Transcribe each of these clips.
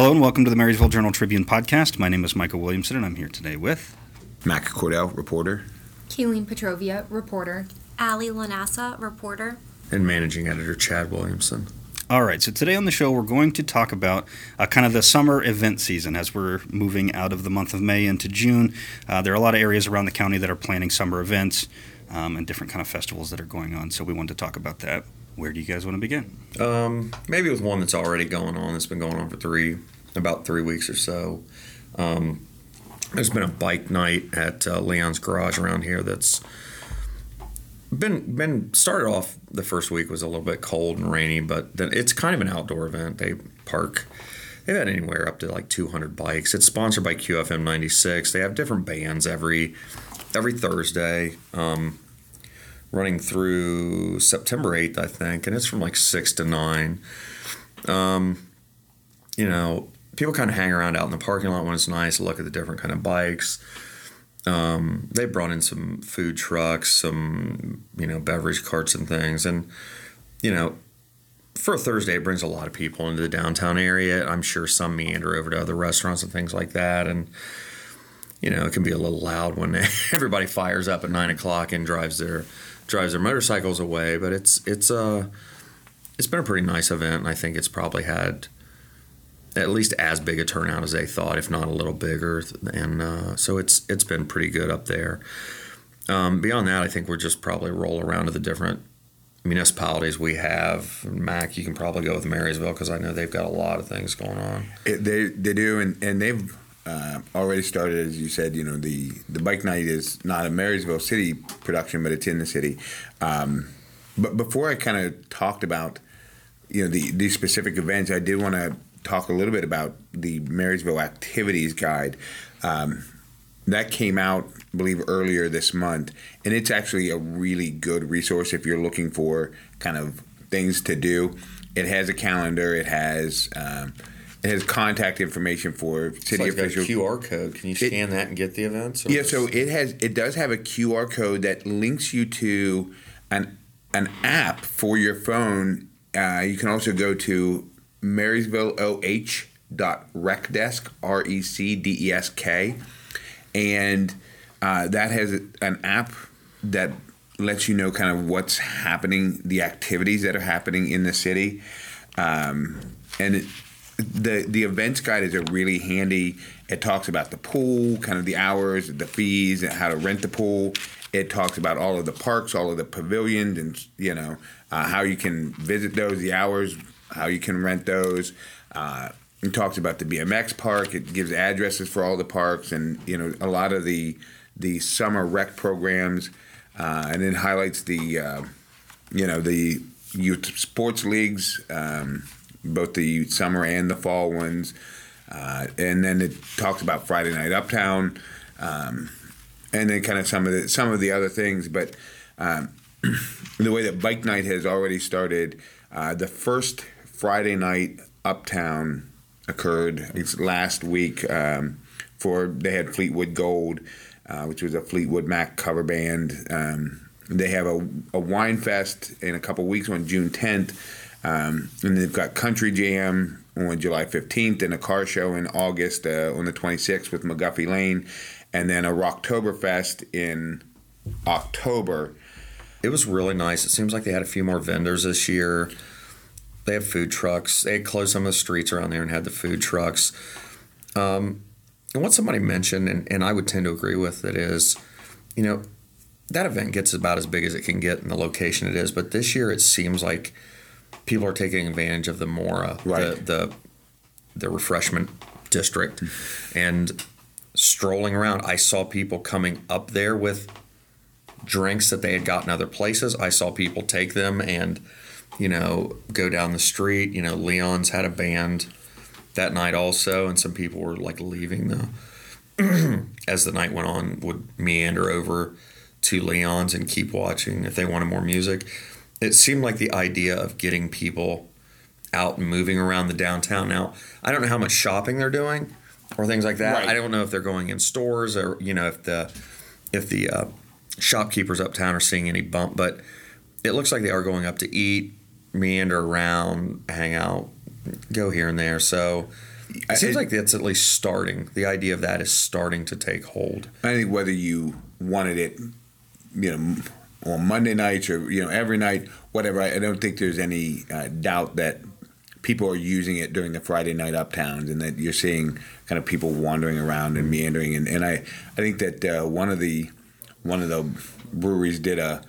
Hello and welcome to the Marysville Journal Tribune podcast. My name is Michael Williamson and I'm here today with Mac Cordell, reporter. Kayleen Petrovia, reporter. Ali Lanassa, reporter. And managing editor Chad Williamson. All right, so today on the show we're going to talk about uh, kind of the summer event season as we're moving out of the month of May into June. Uh, there are a lot of areas around the county that are planning summer events um, and different kind of festivals that are going on. So we wanted to talk about that. Where do you guys want to begin? Um, maybe with one that's already going on. It's been going on for three, about three weeks or so. Um, there's been a bike night at uh, Leon's Garage around here that's been been started off. The first week was a little bit cold and rainy, but then it's kind of an outdoor event. They park. They've had anywhere up to like 200 bikes. It's sponsored by QFM 96. They have different bands every every Thursday. Um, running through September 8th, I think, and it's from like 6 to 9. Um, you know, people kind of hang around out in the parking lot when it's nice, look at the different kind of bikes. Um, they brought in some food trucks, some, you know, beverage carts and things. And, you know, for a Thursday, it brings a lot of people into the downtown area. I'm sure some meander over to other restaurants and things like that. And, you know, it can be a little loud when everybody fires up at nine o'clock and drives their drives their motorcycles away. But it's it's a it's been a pretty nice event, and I think it's probably had at least as big a turnout as they thought, if not a little bigger. And uh, so it's it's been pretty good up there. Um, beyond that, I think we're just probably roll around to the different municipalities we have. Mac, you can probably go with Marysville because I know they've got a lot of things going on. It, they they do, and and they've uh, already started, as you said. You know, the the bike night is not a Marysville City production, but it's in the city. Um, but before I kind of talked about, you know, the these specific events, I did want to talk a little bit about the Marysville Activities Guide. Um, that came out, I believe, earlier this month, and it's actually a really good resource if you're looking for kind of things to do. It has a calendar. It has um, it has contact information for city it's like officials. A QR code. Can you scan it, that and get the events? Yeah, so it has. It does have a QR code that links you to an an app for your phone. Uh, you can also go to marysvilleoh.recdesk, R E C D E S K, and uh, that has an app that lets you know kind of what's happening, the activities that are happening in the city, um, and. It, the the events guide is a really handy. It talks about the pool, kind of the hours, the fees, and how to rent the pool. It talks about all of the parks, all of the pavilions, and you know uh, how you can visit those, the hours, how you can rent those. Uh, it talks about the BMX park. It gives addresses for all the parks, and you know a lot of the the summer rec programs, uh, and then highlights the uh, you know the youth sports leagues. Um, both the summer and the fall ones. Uh, and then it talks about Friday Night Uptown, um, and then kind of some of the some of the other things. But um, the way that Bike Night has already started, uh, the first Friday Night Uptown occurred last week. Um, for they had Fleetwood Gold, uh, which was a Fleetwood Mac cover band. Um, they have a, a wine fest in a couple weeks on June 10th. Um, and they've got Country Jam on July 15th and a car show in August uh, on the 26th with McGuffey Lane, and then a Rocktoberfest in October. It was really nice. It seems like they had a few more vendors this year. They have food trucks. They closed some of the streets around there and had the food trucks. Um, and what somebody mentioned, and, and I would tend to agree with it, is, you know, that event gets about as big as it can get in the location it is. But this year, it seems like – people are taking advantage of the DORA, right. the, the the refreshment district, and strolling around. I saw people coming up there with drinks that they had gotten other places. I saw people take them and you know go down the street. You know, Leon's had a band that night also, and some people were like leaving the as the night went on would meander over to Leon's and keep watching if they wanted more music it seemed like the idea of getting people out and moving around the downtown. Now, I don't know how much shopping they're doing or things like that. Right. I don't know if they're going in stores or you know if the if the uh, shopkeepers uptown are seeing any bump, but it looks like they are going up to eat, meander around, hang out, go here and there. So It seems like that's at least starting. The idea of that is starting to take hold. I think whether you wanted it, you know, on Monday nights or you know every night, whatever. I, I don't think there's any uh, doubt that people are using it during the Friday night uptowns, and that you're seeing kind of people wandering around and meandering. And, and I, I think that uh, one of the one of the breweries did a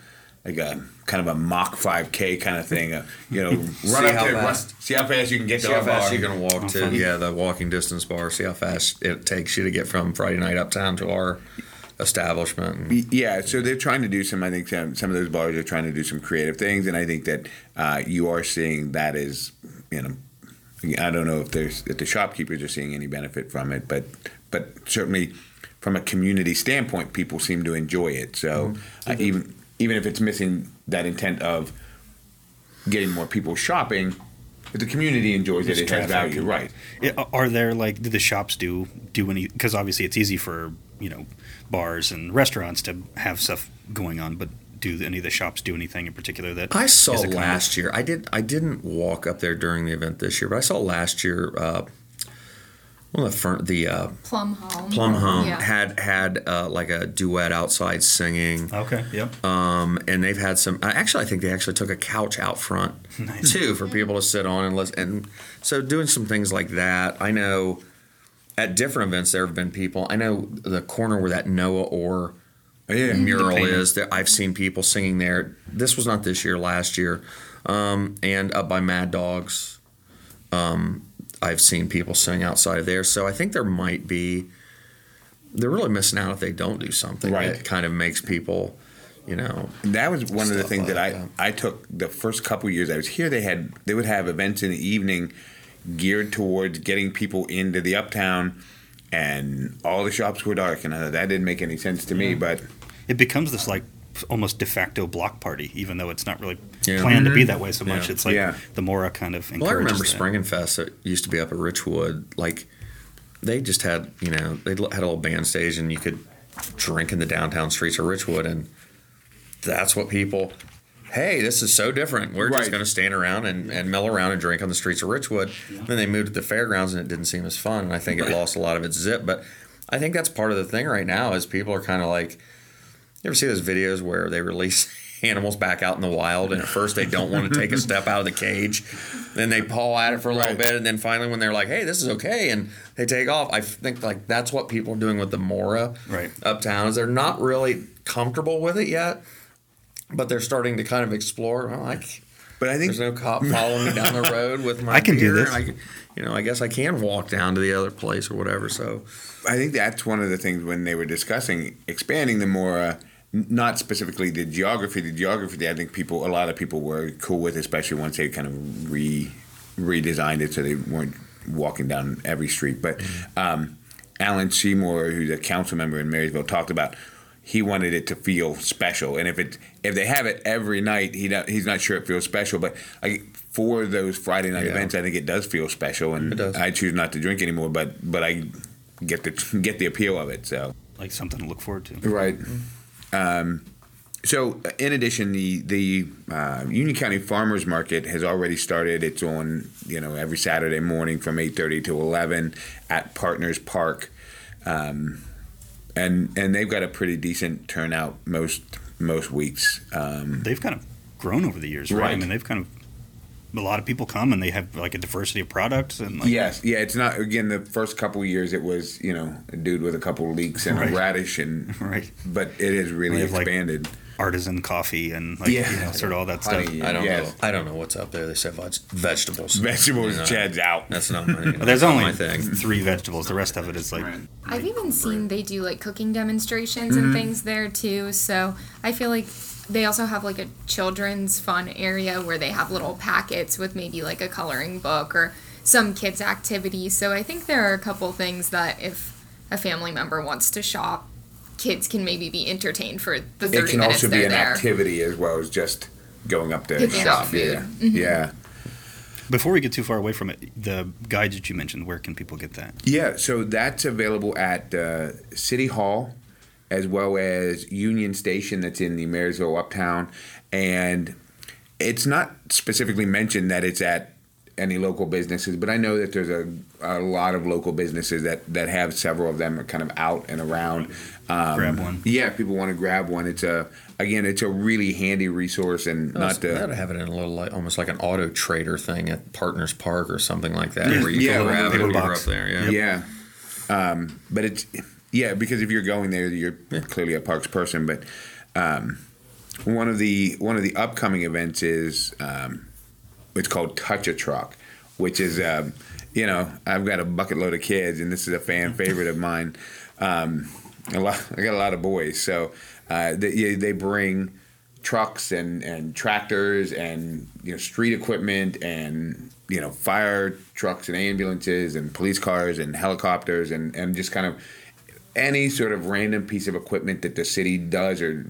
like a kind of a mock 5K kind of thing. Uh, you know, run See up how there, run, see how fast you can get See to how fast bar. you can walk to funny. yeah the walking distance bar. See how fast it takes you to get from Friday night uptown to our establishment. Yeah, so they're trying to do some. I think some, some of those bars are trying to do some creative things, and I think that uh, you are seeing that as you know. I don't know if there's if the shopkeepers are seeing any benefit from it, but but certainly from a community standpoint, people seem to enjoy it. So uh, even even if it's missing that intent of getting more people shopping, if the community enjoys it, It's it has value, right? It- Are there like do the shops do do any? Because obviously it's easy for you know bars and restaurants to have stuff going on, but do any of the shops do anything in particular that I saw is a last year. I did. I didn't walk up there during the event this year, but I saw last year. Uh, one of the fir- the uh, Plum Home. Plum Home Yeah. had had uh, like a duet outside singing. Okay. Yep. Um, and they've had some. uh, Actually, I think they actually took a couch out front Nice. too for people to sit on and listen. And so doing some things like that. I know at different events there have been people. I know the corner where that Noah or Yeah, mural painting. is. There, I've seen people singing there. This was not this year, last year, um, and up by Mad Dogs. Um, I've seen people sing outside of there. So I think there might be. They're really missing out if they don't do something Right. that kind of makes people, you know, That was one of the things that like I that. I took the first couple years I was here. They had they would have events in the evening geared towards getting people into the uptown, and all the shops were dark, and I thought that didn't make any sense to me. But it becomes this like almost de facto block party, even though it's not really Yeah. planned to be mm-hmm. that way so much. Yeah. It's like Yeah. the DORA kind of encourages Well, I remember that. Spring Fest that used to be up at Richwood. Like, they just had, you know, they had a little band stage and you could drink in the downtown streets of Richwood. And that's what people, hey, this is so different. We're Right. just going to stand around and, and mill around and drink on the streets of Richwood. Then they moved to the fairgrounds and it didn't seem as fun. And I think it lost a lot of its zip. But I think that's part of the thing right now is people are kind of like, you ever see those videos where they release animals back out in the wild and at first they don't want to take a step out of the cage then they paw at it for a little Right. bit and then finally when they're like hey this is okay and they take off i think like that's what people are doing with the DORA Right. uptown is they're not really comfortable with it yet but they're starting to kind of explore well, I, c- but I think there's no cop following me down the road with my I can do this. I, you know i guess i can walk down to the other place or whatever so I think that's one of the things when they were discussing expanding the more, uh, not specifically the geography. The geography, I think people, a lot of people were cool with, especially once they kind of re redesigned it so they weren't walking down every street. But um, Alan Seymour, who's a council member in Marysville, talked about he wanted it to feel special, and if it if they have it every night, he not, he's not sure it feels special. But like for those Friday night Yeah. events, I think it does feel special, and It does. I choose not to drink anymore. But but I get the get the appeal of it. So like something to look forward to. right. Um, so in addition, the the uh, Union County Farmers Market has already started. It's on you know every Saturday morning from eight thirty to eleven at Partners Park, um, and and they've got a pretty decent turnout most most weeks. Um, They've kind of grown over the years, right? I mean, they've kind of a lot of people come and they have like a diversity of products and like yes, yeah. It's not again the first couple of years. It was you know a dude with a couple of leeks and Right. a radish and right but it has really have, like, expanded. Artisan coffee and like you know sort of all that stuff. Honey, i don't yes. know i don't know what's up there they said veg- vegetables Vegetables, You know, Chad's out. that's not my, But there's not only my thing three vegetables. The rest of it is like I've even seen they do like cooking demonstrations and mm-hmm. things there too. So I feel like they also have like a children's fun area where they have little packets with maybe like a coloring book or some kids activity. So I think there are a couple things that if a family member wants to shop, kids can maybe be entertained for the 30 It can minutes also be an there. activity as well as just going up there and Picking up shop. Yeah, food. yeah, Before we get too far away from it, the guides that you mentioned, where can people get that? yeah. So that's available at uh, City Hall, as well as Union Station. That's in the Marysville Uptown, and it's not specifically mentioned that it's at any local businesses, but I know that there's a, a lot of local businesses that, that have several of them kind of out and around. Um, Grab one. Yeah, if people want to grab one. It's a again, it's a really handy resource and Not not to to. have it in a little like almost like an auto trader thing at Partners Park or something like that, Yeah. where you Yeah, can with grab it when paper you're box. up there. Yeah. Yeah. Um, but it's yeah because if you're going there, you're clearly a parks person. But um, one of the one of the upcoming events is um, it's called Touch a Truck, which is um, you know I've got a bucket load of kids, and this is a fan favorite of mine. Um, a lot, I got a lot of boys, so uh, they, they bring trucks and, and tractors and you know street equipment and you know fire trucks and ambulances and police cars and helicopters and, and just kind of any sort of random piece of equipment that the city does or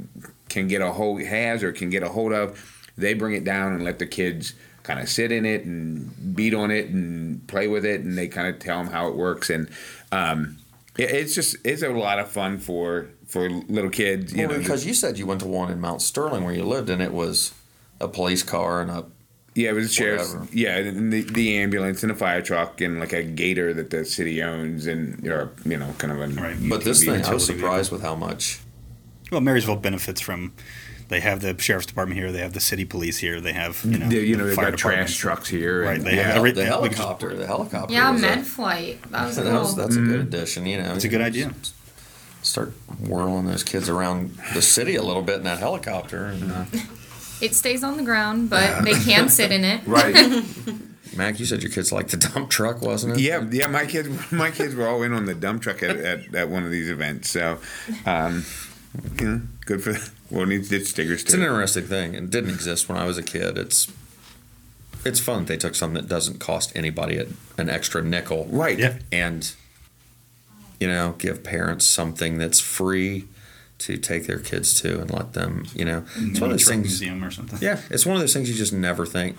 can get a hold has or can get a hold of they bring it down and let the kids kind of sit in it and beat on it and play with it and they kind of tell them how it works and um, it, it's just it's a lot of fun for for little kids you well, know because you said you went to one in Mount Sterling where you lived, and it was a police car and a Yeah, it was the sheriff's. Whatever. Yeah, and the, the ambulance and a fire truck and like a gator that the city owns and or you know kind of a. Right. But this thing, I was utility surprised with how much. Well, Marysville benefits from. They have the sheriff's department here. They have the city police here. They have you know, vehicle. you know, they've fire got trash trucks here. Right, and- they have every- the because- helicopter, the helicopter. Yeah, was a- med flight. That was that cool. was, that's a good addition. You know, It's a good idea. Start whirling those kids around the city a little bit in that helicopter. And, uh, It stays on the ground, but they can sit in it. Right. Mac, you said your kids like the dump truck, wasn't it? yeah, yeah. My kids, my kids were all in on the dump truck at, at, at one of these events. So, um, you know, good for. that. Well, it needs its stickers It's an interesting thing. It didn't exist when I was a kid. It's it's fun that they took something that doesn't cost anybody a- an extra nickel Right. Yeah. and you know give parents something that's free to take their kids to and let them you know it's one of those things museum or something. yeah it's one of those things you just never think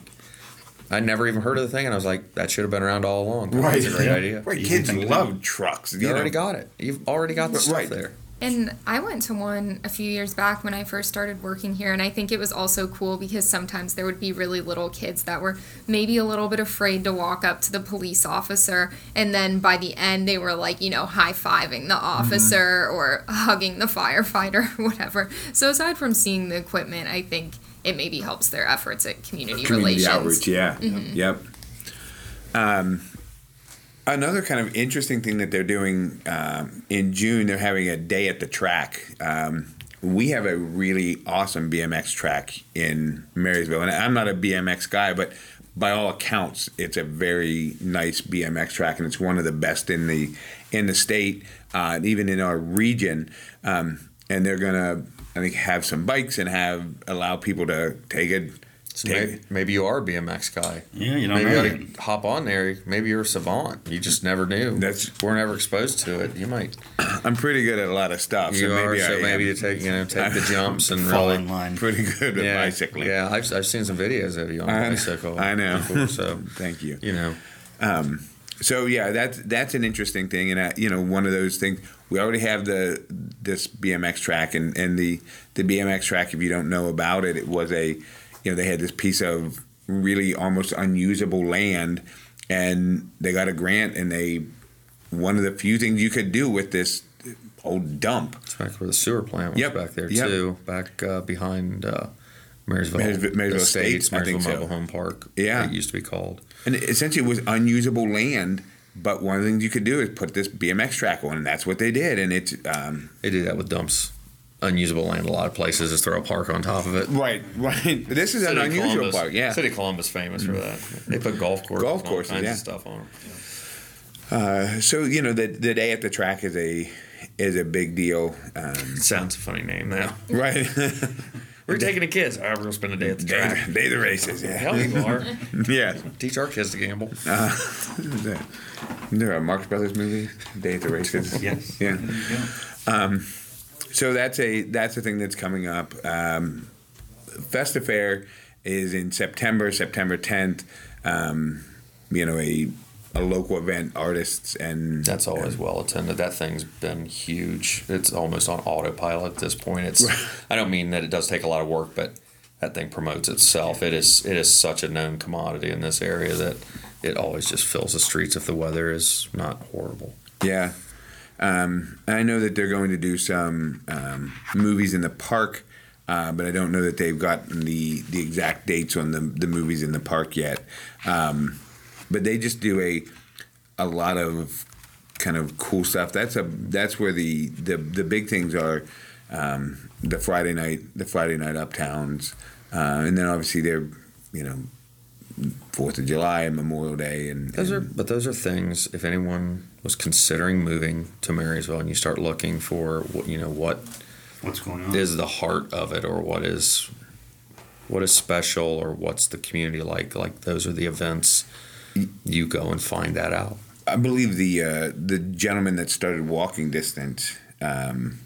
i never even heard of the thing and i was like that should have been around all along Right. it's a great idea Right. Kids love trucks. you You know. already got it you've already got the stuff Right. there And I went to one a few years back when I first started working here, and I think it was also cool because sometimes there would be really little kids that were maybe a little bit afraid to walk up to the police officer, and then by the end they were like, you know, high fiving the officer or hugging the firefighter or whatever. So aside from seeing the equipment, I think it maybe helps their efforts at community, community relations. outreach. Yeah. Yep. Um, another kind of interesting thing that they're doing um, in June, they're having a day at the track. Um, we have a really awesome BMX track in Marysville, and I'm not a BMX guy, but by all accounts, it's a very nice BMX track, and it's one of the best in the in the state, uh, and even in our region. Um, and they're gonna, I think, have some bikes and have allow people to take it. So maybe, maybe you are a bmx guy Yeah, you don't maybe know. you ought to hop on there maybe you're a savant you just never knew That's- we're never exposed to it you might I'm pretty good at a lot of stuff. You so are, maybe so I maybe am. to take you know take the jumps and Fall really in line. pretty good at yeah, bicycling. Yeah, I've, I've seen some videos of you on a I- bicycle. I know. before, so Thank you. you know, So yeah, that's that's an interesting thing, and uh, you know, one of those things. We already have the this BMX track, and and the the BMX track. If you don't know about it, it was a, you know, they had this piece of really almost unusable land, and they got a grant, and they one of the few things you could do with this old dump. it's back where the sewer plant was Yep, back there yep. too, back uh, behind uh, Marysville, Marysville- Marysville Estates, I Marysville think so. Mobile Home Park. Yeah. it used to be called. And essentially, it was unusable land. But one of the things you could do is put this BMX track on, and that's what they did. And it's um, They do that with dumps, unusable land. A lot of places just throw a park on top of it. right, right. This is an City of unusual Columbus- part, yeah. City of Columbus famous for that. They put golf courses, Golf and all courses, kinds yeah. of stuff on them. Uh, so you know, the the day at the track is a is a big deal, um, Sounds a funny name now. right? We're taking the kids. All right, we're gonna spend a day at the day, track. day of the races, yeah, Hell, you are. yeah. Teach our kids to gamble. Is that- Isn't there a Marx Brothers movie, Day at the Races? Yes. Yeah. There you go. So that's a that's a thing that's coming up. Um, Festa Fair is in September, September 10th. Um, you know, a a local event, artists and That's always well attended. That thing's been huge. It's almost on autopilot at this point. It's. I don't mean that it does take a lot of work, but that thing promotes itself. It is. It is such a known commodity in this area that it always just fills the streets if the weather is not horrible. Yeah. Um, I know that they're going to do some um, movies in the park, uh, but I don't know that they've gotten the, the exact dates on the, the movies in the park yet. Um, but they just do a a lot of kind of cool stuff. That's a that's where the the, the big things are. Um, the Friday night the Friday night uptowns, uh, and then obviously they're you know Fourth of July and Memorial Day and Those are, but those are things. If anyone was considering moving to Marysville, and you start looking for, what you know, what What's going on? is the heart of it, or what is, what is special, or what's the community like? Like those are the events. You go and find that out. I believe the uh, the gentleman that started Walking Distance um,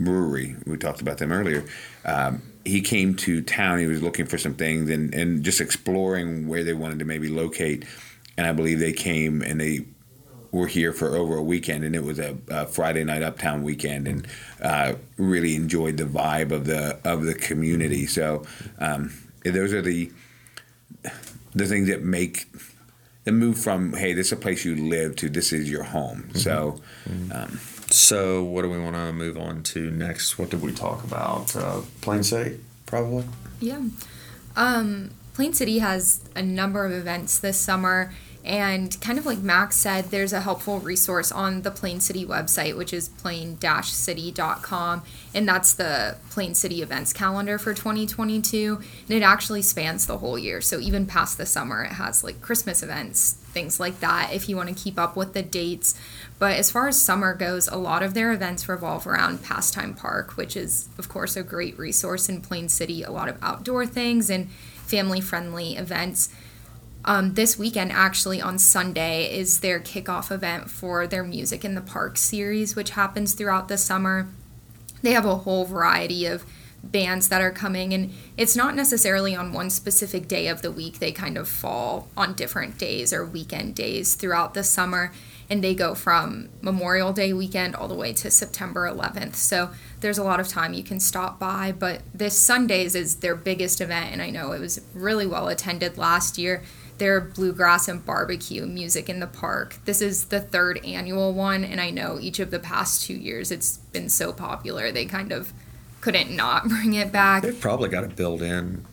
Brewery, we talked about them earlier. Um, he came to town. He was looking for some things and, and just exploring where they wanted to maybe locate. And I believe they came and they were here for over a weekend, and it was a, a Friday night uptown weekend, and uh, really enjoyed the vibe of the of the community. So um, those are the the things that make the move from hey, this is a place you live to this is your home. So um, So, what do we want to move on to next? What did we talk about? Uh, Plain City, probably. Yeah. Um, Plain City has a number of events this summer, and kind of like Max said, there's a helpful resource on the Plain City website, which is plain-city.com, and that's the Plain City events calendar for 2022, and it actually spans the whole year. So even past the summer, it has like Christmas events, things like that, if you want to keep up with the dates. But as far as summer goes, a lot of their events revolve around Pastime Park, which is, of course, a great resource in Plain City. A lot of outdoor things and family friendly events. Um, this weekend, actually, on Sunday, is their kickoff event for their Music in the Park series, which happens throughout the summer. They have a whole variety of bands that are coming, and it's not necessarily on one specific day of the week. They kind of fall on different days or weekend days throughout the summer, and they go from Memorial Day weekend all the way to September 11th. So there's a lot of time you can stop by, but this Sundays is their biggest event, and I know it was really well attended last year. Their bluegrass and barbecue music in the park. This is the third annual one, and I know each of the past two years it's been so popular they kind of couldn't not bring it back. They've probably got a built-in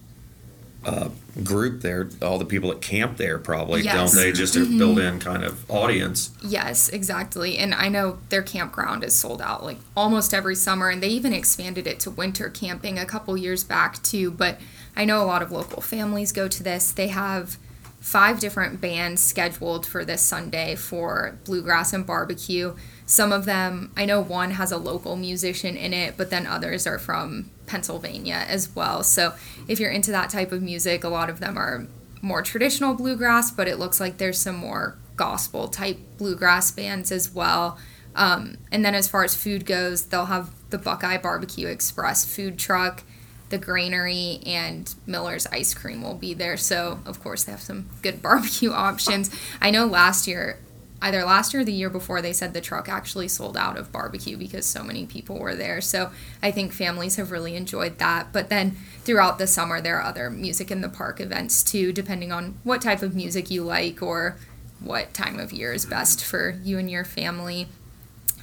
uh, group there. All the people that camp there probably Yes. don't they? Just a built-in kind of audience. Yes, exactly. And I know their campground is sold out like almost every summer, and they even expanded it to winter camping a couple years back too. But I know a lot of local families go to this. They have five different bands scheduled for this Sunday for bluegrass and barbecue. Some of them, I know one has a local musician in it, but then others are from Pennsylvania as well. So if you're into that type of music, a lot of them are more traditional bluegrass, but it looks like there's some more gospel type bluegrass bands as well. Um, and then as far as food goes, they'll have the Buckeye Barbecue Express food truck, the Granary, and Miller's Ice Cream will be there. So, of course, they have some good barbecue options. I know last year, either last year or the year before, they said the truck actually sold out of barbecue because so many people were there. So, I think families have really enjoyed that. But then throughout the summer, there are other music in the park events too, depending on what type of music you like or what time of year is best for you and your family.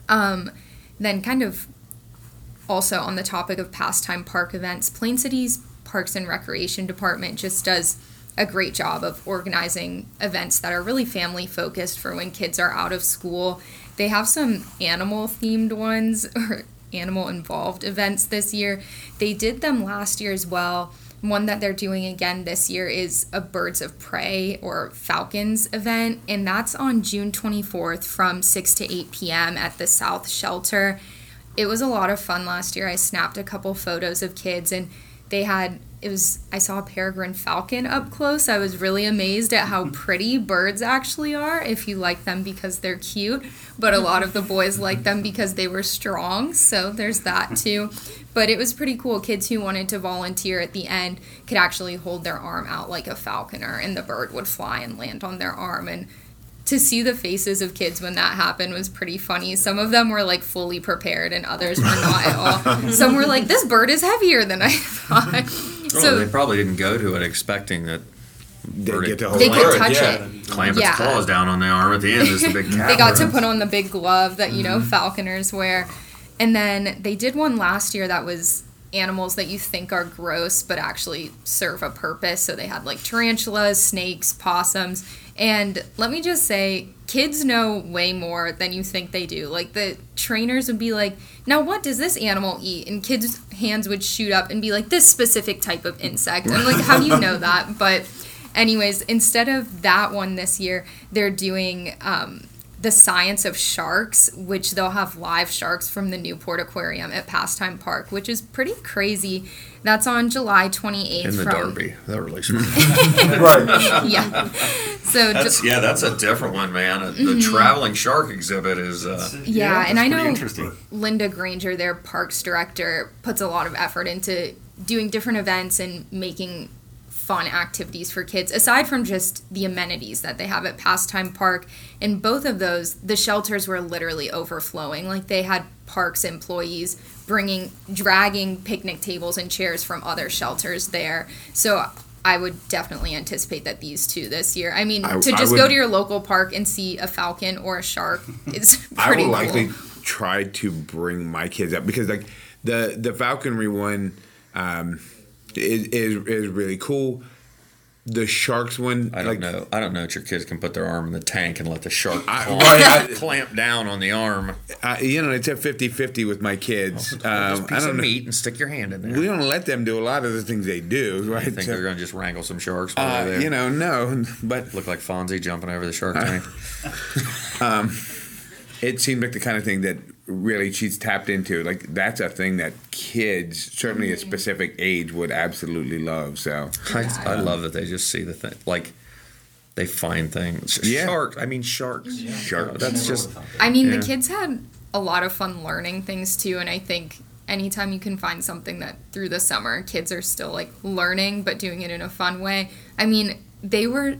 Um, then, kind of also on the topic of pastime park events, Plain City's Parks and Recreation Department just does a great job of organizing events that are really family focused for when kids are out of school. They have some animal themed ones or animal involved events this year. They did them last year as well. One that they're doing again this year is a Birds of Prey or Falcons event, and that's on June 24th from 6 to 8 p.m. at the South Shelter. It was a lot of fun last year. I snapped a couple photos of kids, and they had it was I saw a peregrine falcon up close. I was really amazed at how pretty birds actually are if you like them because they're cute, but a lot of the boys like them because they were strong. So there's that too. But it was pretty cool. Kids who wanted to volunteer at the end could actually hold their arm out like a falconer and the bird would fly and land on their arm and to see the faces of kids when that happened was pretty funny. Some of them were like fully prepared and others were not at all. Some were like, this bird is heavier than I thought. So So they probably didn't go to it expecting that They Bird- get to hold They could Bird, touch yeah. it. Clamp Yeah. its claws down on the arm at the end. Is the big they got to put on the big glove that you know Mm-hmm. falconers wear and then they did one last year that was animals that you think are gross but actually serve a purpose so they had like tarantulas snakes possums and let me just say kids know way more than you think they do. Like the trainers would be like now what does this animal eat? And kids hands would shoot up and be like this specific type of insect. I'm like how do you know that? But anyways instead of that one this year they're doing um, the science of sharks, which they'll have live sharks from the Newport Aquarium at Pastime Park, which is pretty crazy. That's on July 28th. in the from, Derby. That really. Right. Yeah. So, That's ju- yeah, that's a different one, man. The traveling shark exhibit is. Uh, yeah, and I pretty know interesting. Linda Granger, their parks director, puts a lot of effort into doing different events and making fun activities for kids aside from just the amenities that they have at pastime park. In both of those the shelters were literally overflowing. Like they had parks employees bringing dragging picnic tables and chairs from other shelters there. So i would definitely anticipate that these two this year. I mean I- to just would- go to your local park and see a falcon or a shark is I pretty will cool. likely try to bring my kids up because like the the falconry one um, is, is is really cool. The sharks one, I don't like know. I don't know that your kids can put their arm in the tank and let the shark I- clamp, right, I- clamp down on the arm. I, you know, it's a 50-50 with my kids. Just Um, a I piece of don't know. meat and stick your hand in there. We don't let them do a lot of the things they do, right? I think So, they're going to just wrangle some sharks uh, you know, no, but Look like Fonzie jumping over the shark tank. it seemed like the kind of thing that really she's tapped into. Like that's a thing that kids, certainly a mm-hmm. specific age, would absolutely love. So I, I love that they just see the thing. Like, they find things. Yeah. Sharks. I mean, sharks. Sharks. That's just. I mean, Yeah. the kids had a lot of fun learning things too, and I think anytime you can find something that through the summer kids are still like learning but doing it in a fun way. I mean, they were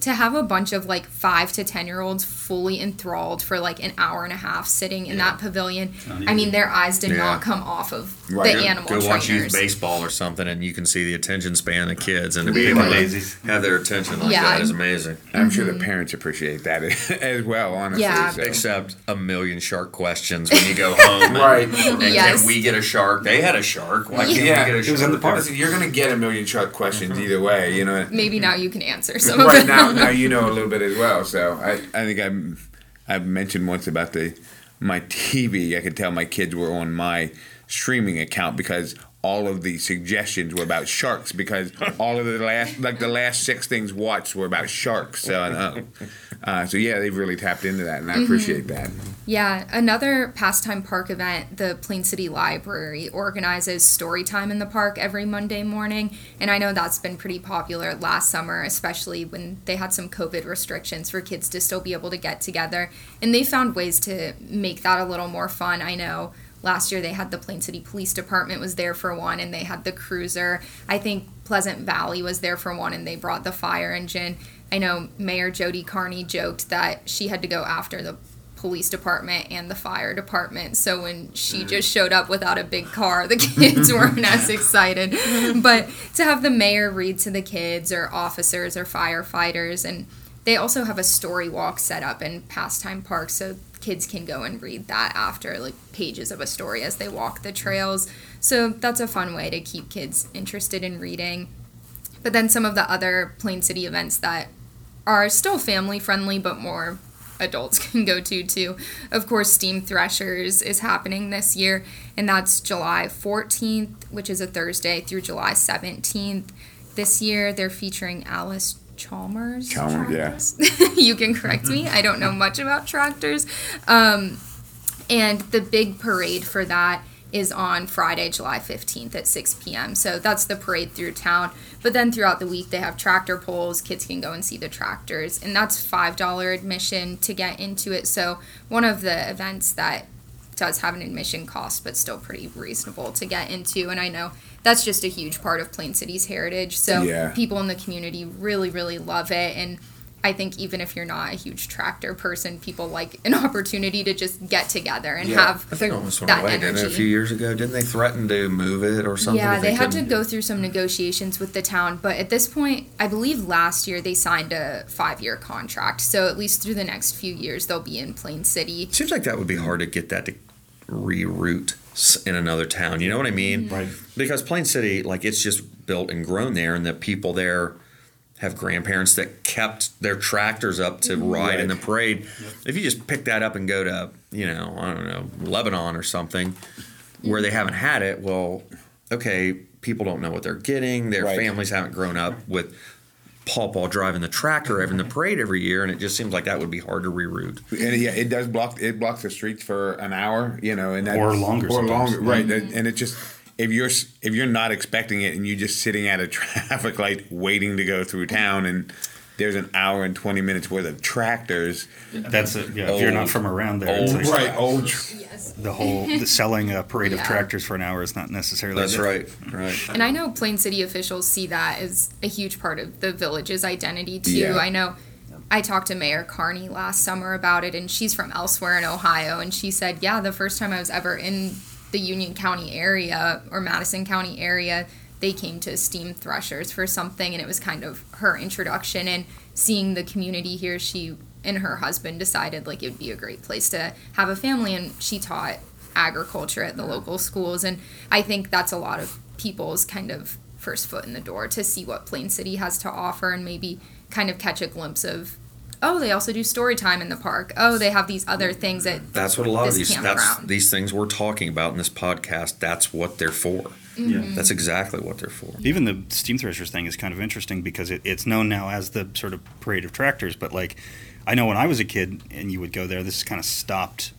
to have a bunch of like five to ten year olds fully enthralled for like an hour and a half sitting in that pavilion. I mean, their eyes did Yeah. not come off of Right. the Go- animal Go watch youth trainers. baseball or something, and you can see the attention span of kids and the We people were- that Daisies. have their attention like Yeah. that is amazing. I'm sure the mm-hmm. parents appreciate that as well. Honestly, Yeah. so. Except a million shark questions when you go home. Right. And Yes. can we get a shark? They had a shark. Why can't Yeah, we get a it was in the park. You're gonna get a million shark questions mm-hmm. either way. You know. Maybe now you can answer some of right them. now, now you know a little bit as well. So I, I think I'm, I've mentioned once about the my TV. I could tell my kids were on my streaming account because all of the suggestions were about sharks because all of the last like the last six things watched were about sharks. So uh, uh, so yeah, they've really tapped into that, and I appreciate that. Yeah, another pastime park event, the Plain City Library organizes story time in the park every Monday morning. And I know that's been pretty popular last summer, especially when they had some COVID restrictions for kids to still be able to get together. And they found ways to make that a little more fun. I know last year they had the Plain City Police Department was there for one and they had the cruiser. I think Pleasant Valley was there for one and they brought the fire engine. I know Mayor Jody Carney joked that she had to go after the police department and the fire department. So when she mm. just showed up without a big car, the kids weren't as excited. But to have the mayor read to the kids or officers or firefighters and they also have a story walk set up in Pastime Park so kids can go and read that after like pages of a story as they walk the trails. So that's a fun way to keep kids interested in reading. But then some of the other Plain City events that are still family friendly but more adults can go to too. Of course, Steam Threshers is happening this year, and that's July 14th, which is a Thursday, through July 17th. This year, they're featuring Allis Chalmers. Chalmers, yeah. you can correct me. I don't know much about tractors. Um, and the big parade for that is on Friday, July 15th at 6 p.m. So that's the parade through town. But then throughout the week, they have tractor pulls. Kids can go and see the tractors. And that's $5 admission to get into it. So one of the events that does have an admission cost, but still pretty reasonable to get into. And I know that's just a huge part of Plain City's heritage. So Yeah. people in the community really, really love it. And I think even if you're not a huge tractor person, people like an opportunity to just get together and Yeah. have I think almost went that away, didn't it, a few years ago? Didn't they threaten to move it or something? Yeah, if they had to go through some negotiations with the town, but at this point, I believe last year they signed a five year contract. So at least through the next few years, they'll be in Plain City. Seems like that would be hard to get that to reroute in another town. You know what I mean? Right. Because Plain City, like it's just built and grown there, and the people there have grandparents that kept their tractors up to mm-hmm. ride in the parade. If you just pick that up and go to, you know, I don't know, Lebanon or something, where they mm-hmm. haven't had it, well, okay, people don't know what they're getting. Their Right. families haven't grown up with Paw Paw driving the tractor in the parade every year, and it just seems like that would be hard to reroute. And yeah, it does block it blocks the streets for an hour, you know, and that, Or longer or sometimes. longer, right? that- And it just if you're if you're not expecting it and you're just sitting at a traffic light waiting to go through town and there's an hour and twenty minutes worth of tractors, That's it. Yeah, if you're not from around there, it's old like right? Old, tr- Yes. the whole the selling a parade of tractors for an hour is not necessarily. That's the- right, right. And I know Plain City officials see that as a huge part of the village's identity too. Yeah. I know I talked to Mayor Carney last summer about it, and she's from elsewhere in Ohio, and she said, "Yeah, the first time I was ever in the Union County area or Madison County area, they came to Steam Threshers for something, and it was kind of her introduction and seeing the community here. She and her husband decided like it would be a great place to have a family, and she taught agriculture at the local schools, and I think that's a lot of people's kind of first foot in the door to see what Plain City has to offer and maybe kind of catch a glimpse of oh they also do story time in the park oh they have these other things that That's what a lot of these that's these things we're talking about in this podcast. That's what they're for. Yeah. Mm-hmm. That's exactly what they're for. Even the steam threshers thing is kind of interesting because it, it's known now as the sort of parade of tractors. But like, I know when I was a kid and you would go there, this is kind of stopped,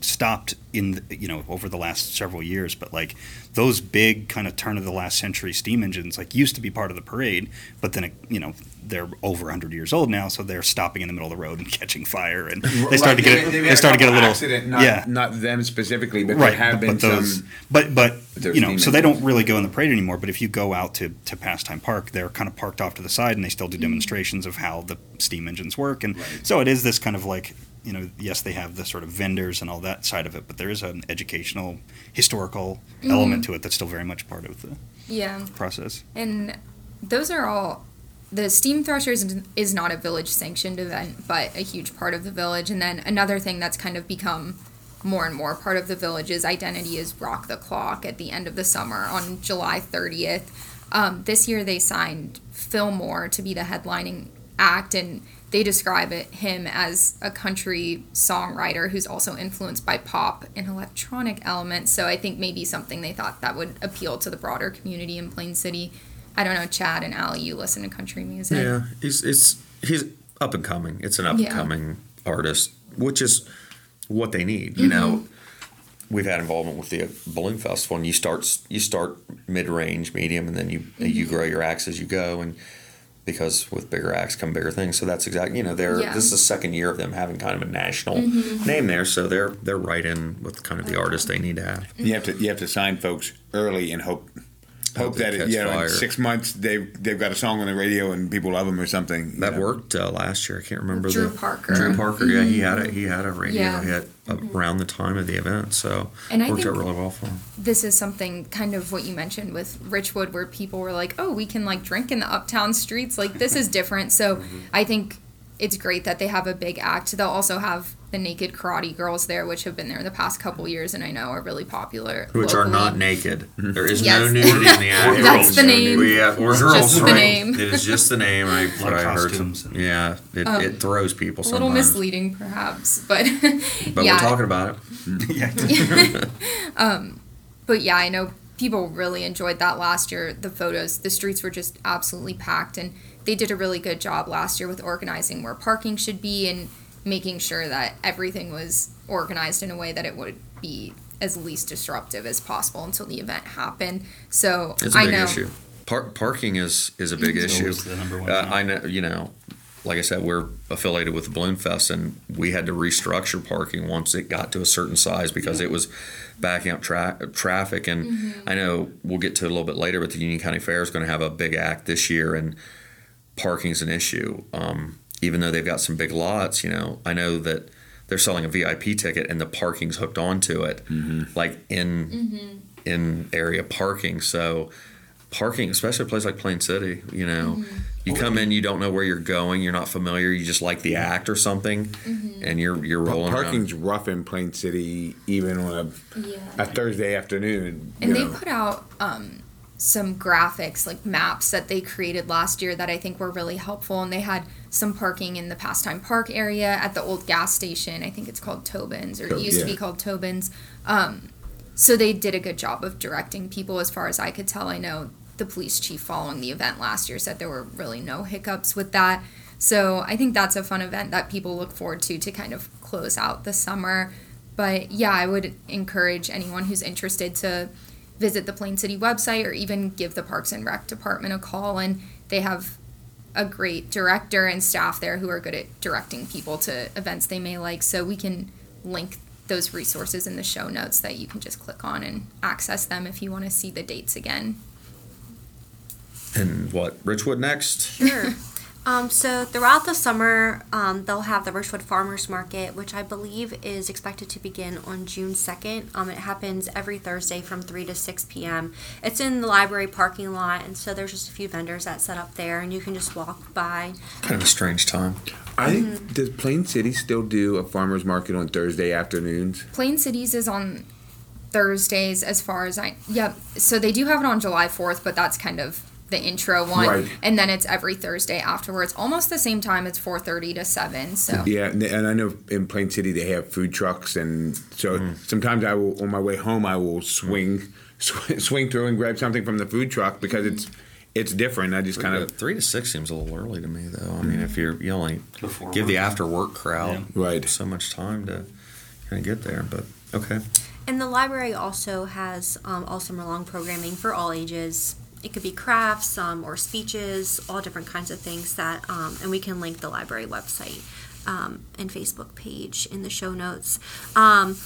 stopped in you know over the last several years. But like those big kind of turn of the last century steam engines like used to be part of the parade, but then it, you know they're over 100 years old now, so they're stopping in the middle of the road and catching fire, and they start to get They've they had start to get a little accident, not, yeah not them specifically, but right there have but, been but those some. but but you know so they don't really go in the parade anymore but if you go out to to pastime park they're kind of parked off to the side and they still do mm-hmm. demonstrations of how the steam engines work and so it is this kind of like you know yes they have the sort of vendors and all that side of it but there is an educational historical element to it that's still very much part of the yeah. process. And those are all the steam threshers is- is not a village sanctioned event but a huge part of the village. And then another thing that's kind of become more and more part of the village's identity is rock the clock at the end of the summer on july 30th um, this year they signed fillmore to be the headlining act and they describe it, him as a country songwriter who's also influenced by pop and electronic elements. So I think maybe something they thought that would appeal to the broader community in Plain City. I don't know, Chad and Ali, you listen to country music. Yeah, he's it's he's up and coming. It's an up and Yeah. coming artist, which is what they need. You know, mm-hmm. we've had involvement with the balloon festival, and you start you start mid range, medium, and then you you mm-hmm. grow your acts as you go, and because with bigger acts come bigger things. So that's exactly you know they're Yeah. this is the second year of them having kind of a national mm-hmm. name there, so they're they're right in with kind of the artist they need to have. You have to you have to sign folks early and hope hope that it, you know fire. in six months they've they've got a song on the radio and people love them or something. That know. worked uh, last year. I can't remember Drew the Parker. Drew Parker, yeah, he mm-hmm. had a he had a radio Yeah. hit mm-hmm. around the time of the event, so And I worked out really well for him. this is something kind of what you mentioned with Richwood, where people were like, "Oh, we can like drink in the uptown streets. Like this is different." So mm-hmm. I think it's great that they have a big act. They'll also have the Naked Karate Girls there, which have been there the past couple years, and I know are really popular. Which are not naked. Mm-hmm. There is no nudity in the act. That's the name. We uh, have, we're It's girls, just the name. It is just the name. I, lot of I heard costumes. some. Yeah, it, um, it throws people A little sometimes. misleading, perhaps, but But yeah. we're talking about it. Mm-hmm. yeah um, but yeah, I know people really enjoyed that last year. The photos, the streets were just absolutely packed, and they did a really good job last year with organizing where parking should be and making sure that everything was organized in a way that it would be as least disruptive as possible until the event happened. So It's a I big know. issue. Par- parking is is a big It's issue. the number one, Uh. I know, you know, like I said, we're affiliated with Balloon Fest, and we had to restructure parking once it got to a certain size because it was backing up tra- traffic. And Mm-hmm. I know we'll get to it a little bit later, but the Union County Fair is going to have a big act this year, and parking is an issue. Um, even though they've got some big lots, you know, I know that they're selling a VIP ticket and the parking's hooked onto it, mm-hmm. like in mm-hmm. in area parking. So parking, especially a place like Plain City, you know, mm-hmm. you come in, you don't know where you're going, you're not familiar, you just like the act or something, and you're you're rolling Parking's around. rough in Plain City, even on a, Yeah. a Thursday afternoon. And they know. put out um, some graphics, like maps that they created last year that I think were really helpful. And they had some parking in the Pastime Park area at the old gas station. I think it's called Tobin's, or it used to be called Tobin's. Um, so they did a good job of directing people as far as I could tell. I know the police chief following the event last year said there were really no hiccups with that. So I think that's a fun event that people look forward to to kind of close out the summer. But yeah, I would encourage anyone who's interested to visit the Plain City website or even give the Parks and Rec department a call. And they have a great director and staff there who are good at directing people to events they may like. So we can link those resources in the show notes that you can just click on and access them if you want to see the dates again. And what Richwood next? Sure. Um, so throughout the summer, um, they'll have the Richwood Farmers Market, which I believe is expected to begin on June 2nd. Um, it happens every Thursday from 3 to 6 p.m. It's in the library parking lot, and so there's just a few vendors that set up there, and you can just walk by. Kind of a strange time. I Mm-hmm. think does Plain City still do a farmers market on Thursday afternoons? Plain Cities is on Thursdays as far as I yep. So they do have it on July 4th, but that's kind of the intro one Right. and then it's every Thursday afterwards. Almost the same time it's 4:30 to 7. So Yeah, and and I know in Plain City they have food trucks, and so Mm. sometimes I will on my way home I will swing sw- swing through and grab something from the food truck because it's it's different. I just kind Kind of three to six seems a little early to me, though. I mean, if you're you only Before give the after work crowd Right. so much time to kind of get there, but okay. And the library also has um, all summer long programming for all ages. It could be crafts um, or speeches, all different kinds of things that, um, and we can link the library website um, and Facebook page in the show notes. Um,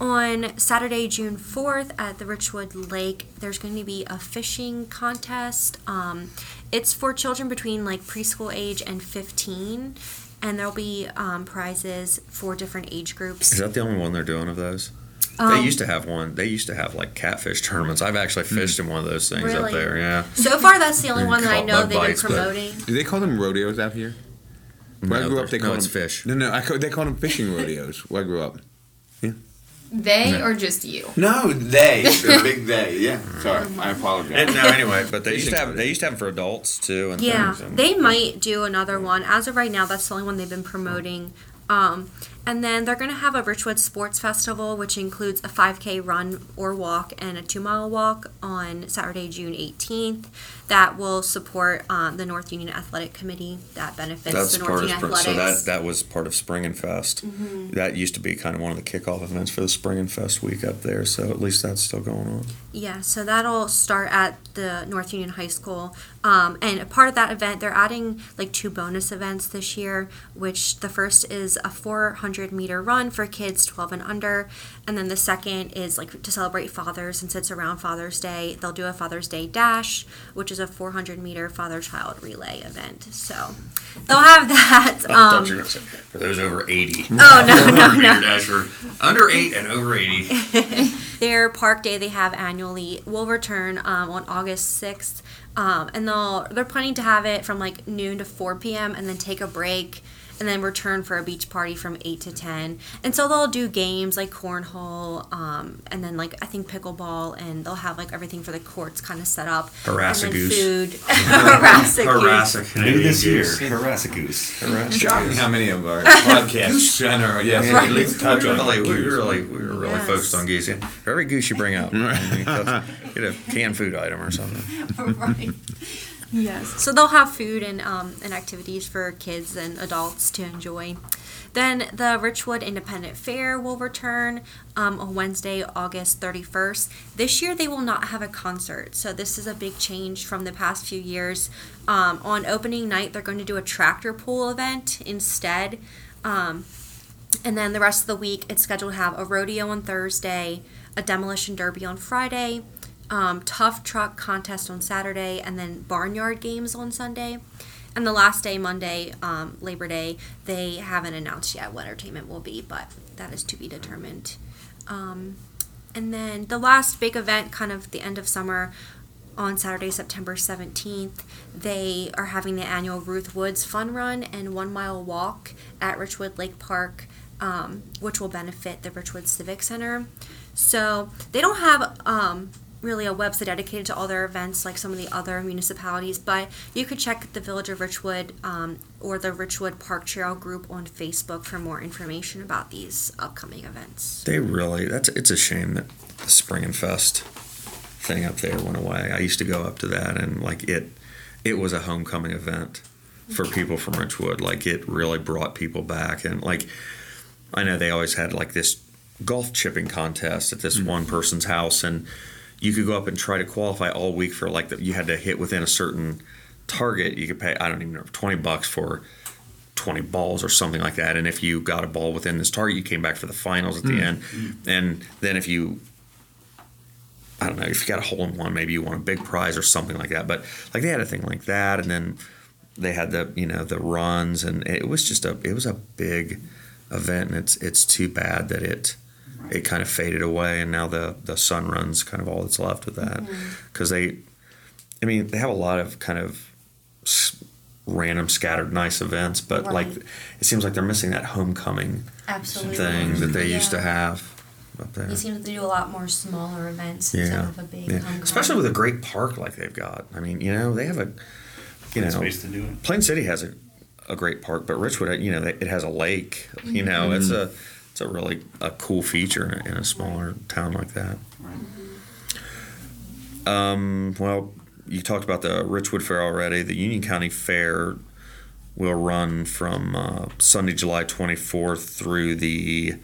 on Saturday, June 4th at the Richwood Lake, there's going to be a fishing contest. Um, it's for children between like preschool age and 15, and there'll be um, prizes for different age groups. Is that the only one they're doing of those? Um, they used to have one. They used to have like catfish tournaments. I've actually fished in one of those things up there. Yeah. So far, that's the only one that I know bug they've been bites, but- promoting. do they call them rodeos out here? Where I grew up, they there's- called no, it's them fish. No, no, I call, they called them fishing rodeos. Where I grew up. Yeah. They or just you? No, they. the big they. Yeah. Sorry, I apologize. And, no, anyway, but they used to have they used to have them for adults too. And Yeah, and- they might do another one. As of right now, that's the only one they've been promoting. Um, and then they're going to have a Richwood Sports Festival, which includes a 5K run or walk and a two mile walk on Saturday, June 18th. That will support um, the North Union Athletic Committee that benefits That's the North part of Union spring, so that that was part of Spring and Fest. Mm-hmm. That used to be kind of one of the kickoff events for the Spring and Fest week up there. So at least that's still going on. Yeah, so that'll start at the North Union High School. Um, and a part of that event, they're adding like two bonus events this year, which the first is a 400 meter run for kids 12 and under. And then the second is like to celebrate fathers, since it's around Father's Day, they'll do a Father's Day Dash, which is a 400 meter father child relay event. So they'll have that. Thought Um, you were going to say for those over eighty. oh, no, no, no. Dash for under eight and over eighty. their park day they have annually will return um, on August 6th. Um, and they'll they're planning to have it from like noon to 4 p.m. and then take a break and then return for a beach party from 8 to 10. And so they'll do games like cornhole um, and then like I think pickleball and they'll have like everything for the courts kind of set up. Harass a and goose. food. Harass goose. Harass New this year, goose. harass goose. Shocking how many of our podcasts center, yes, Right. at touch on Really, we goose. really, we were really Yes. focused on geese. Yeah. For every goose you bring out, get a canned food item or something. right. Yes. So they'll have food and um, and activities for kids and adults to enjoy. Then the Richwood Independent Fair will return um, on Wednesday, August 31st. This year they will not have a concert, so this is a big change from the past few years. Um, on opening night, they're going to do a tractor pull event instead. Um, and then the rest of the week, it's scheduled to have a rodeo on Thursday, a demolition derby on Friday, um, tough truck contest on Saturday, and then barnyard games on Sunday. and the last day, Monday, um, Labor Day, they haven't announced yet what entertainment will be, but that is to be determined. Um, and then the last big event, kind of the end of summer, on Saturday, September 17th, they are having the annual Ruth Woods Fun Run and One Mile Walk at Richwood Lake Park, um, which will benefit the Richwood Civic Center. So they don't have um, really a website dedicated to all their events like some of the other municipalities, but you could check the Village of Richwood um, or the Richwood Park Trail group on Facebook for more information about these upcoming events. They really that's it's a shame that the Spring and Fest thing up there went away. I used to go up to that and like it it was a homecoming event for people from Richwood. Like it really brought people back and like I know they always had like this golf chipping contest at this one person's house and you could go up and try to qualify all week for like the, you had to hit within a certain target. You could pay I don't even know 20 bucks for 20 balls or something like that. And if you got a ball within this target, you came back for the finals at the hmm. end. And then if you, I don't know, if you got a hole in one, maybe you won a big prize or something like that. But like they had a thing like that. And then they had the, you know, the runs and it was just a, it was a big event. And it's, it's too bad that it, it kind of faded away. And now the, the sun runs kind of all that's left of that. Mm-hmm. Cause they, I mean, they have a lot of kind of random scattered nice events, but like it seems like they're missing that homecoming Absolutely. thing that they used to have up there. He seems to do a lot more smaller events Yeah, instead of a big yeah. homecoming. especially with a great park like they've got. I mean, you know, they have a, you know, space to do it. Plain City has a, a great park, but Richwood, you know, it has a lake. You mm-hmm. know, it's a it's a really a cool feature in a, smaller town like that. Um, well, you talked about the Richwood Fair already. The Union County Fair will run from uh, Sunday, July 24th through the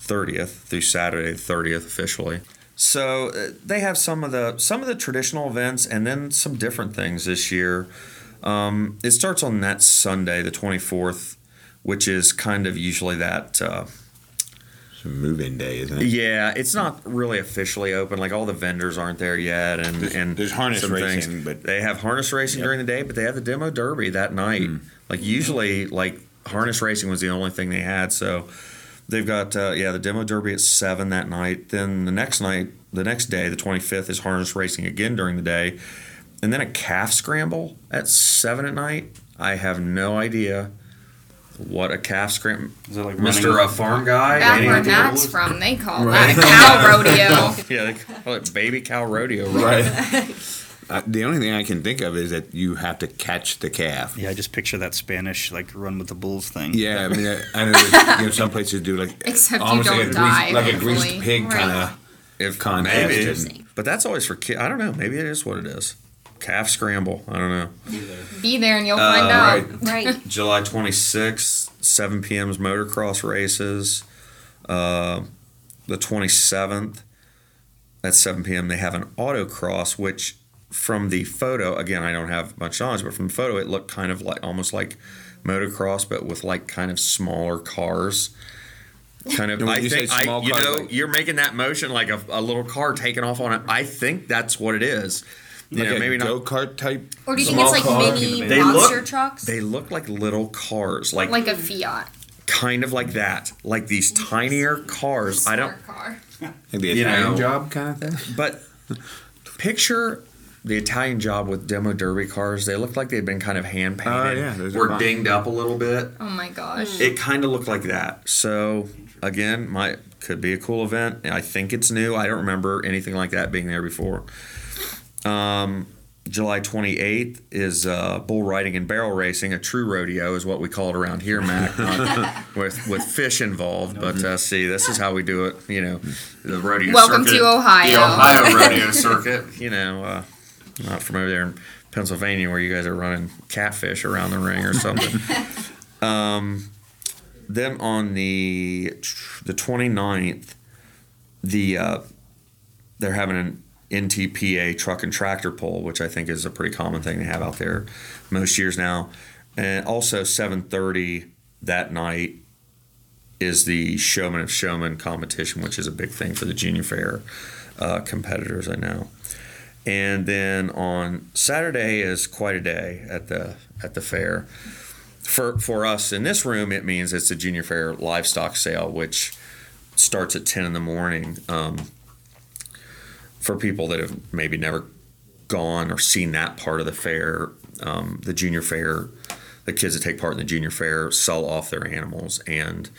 30th, through Saturday the 30th officially. So uh, they have some of the some of the traditional events and then some different things this year. Um, it starts on that Sunday, the 24th, which is kind of usually that. Uh, move-in day, isn't it? yeah, it's not really officially open. Like all the vendors aren't there yet, and There's- and there's harness racing, but- they have harness racing during the day, but they have the demo derby that night. Hmm. Like usually, like harness racing was the only thing they had. So they've got uh, yeah the demo derby at seven that night. Then the next night, the next day, the twenty fifth is harness racing again during the day, and then a calf scramble at seven at night. I have no idea what a calf scramble. Is it like Mister running- uh, Farm Guy? Back Any where idea? Matt's from, they call that a cow rodeo. Yeah, they call it baby cow rodeo. Right. Right. uh, the only thing I can think of is that you have to catch the calf. Yeah, I just picture that Spanish like run with the bulls thing. Yeah, I mean, I, I know that, you know some places do like Except almost like don't a die, greased, like a greased pig Right. kind of. If Contest maybe, but that's always for kids. I don't know. Maybe it is what it is. Calf scramble. I don't know. Be there and you'll Uh, find out. right. Right. July 26th, 7 p.m.'s motocross races. Uh, the 27th at 7 p.m. they have an autocross, which from the photo, again, I don't have much knowledge, but from the photo, it looked kind of like almost like motocross, but with like kind of smaller cars. Kind of, And I you say think, I, small you cars, know, like- you're making that motion like a, a little car taking off on it. I think that's what it is. You Like know, a maybe not go kart type. Or do you think it's like mini They monster look- trucks? They look like little cars, like, Like a Fiat. kind of like that, like these tinier cars. I don't, Smart car. Like the You Italian know. job kind of thing. but picture the Italian job with demo derby cars. They looked like they'd been kind of hand painted, Oh, yeah, those or dinged up a little bit. Oh my gosh. It kind of looked like that. So again, my could be a cool event. I think it's new. I don't remember anything like that being there before. Um, July 28th is uh, bull riding and barrel racing. A true rodeo is what we call it around here, Mac, not with with fish involved. But uh, see, this is how we do it. You know, the rodeo. Welcome circuit, to Ohio. The Ohio rodeo circuit. You know, uh, not from over there in Pennsylvania where you guys are running catfish around the ring or something. um, then on the the 29th, the uh, they're having an NTPA truck and tractor pull, which I think is a pretty common thing to have out there most years now. And also 7:30 that night is the Showman of Showman competition, which is a big thing for the junior fair uh, competitors. I know. And then on Saturday is quite a day at the at the fair. For for us in this room, it means it's a junior fair livestock sale, which starts at ten in the morning. Um, for people that have maybe never gone or seen that part of the fair, um, the junior fair, the kids that take part in the junior fair sell off their animals, and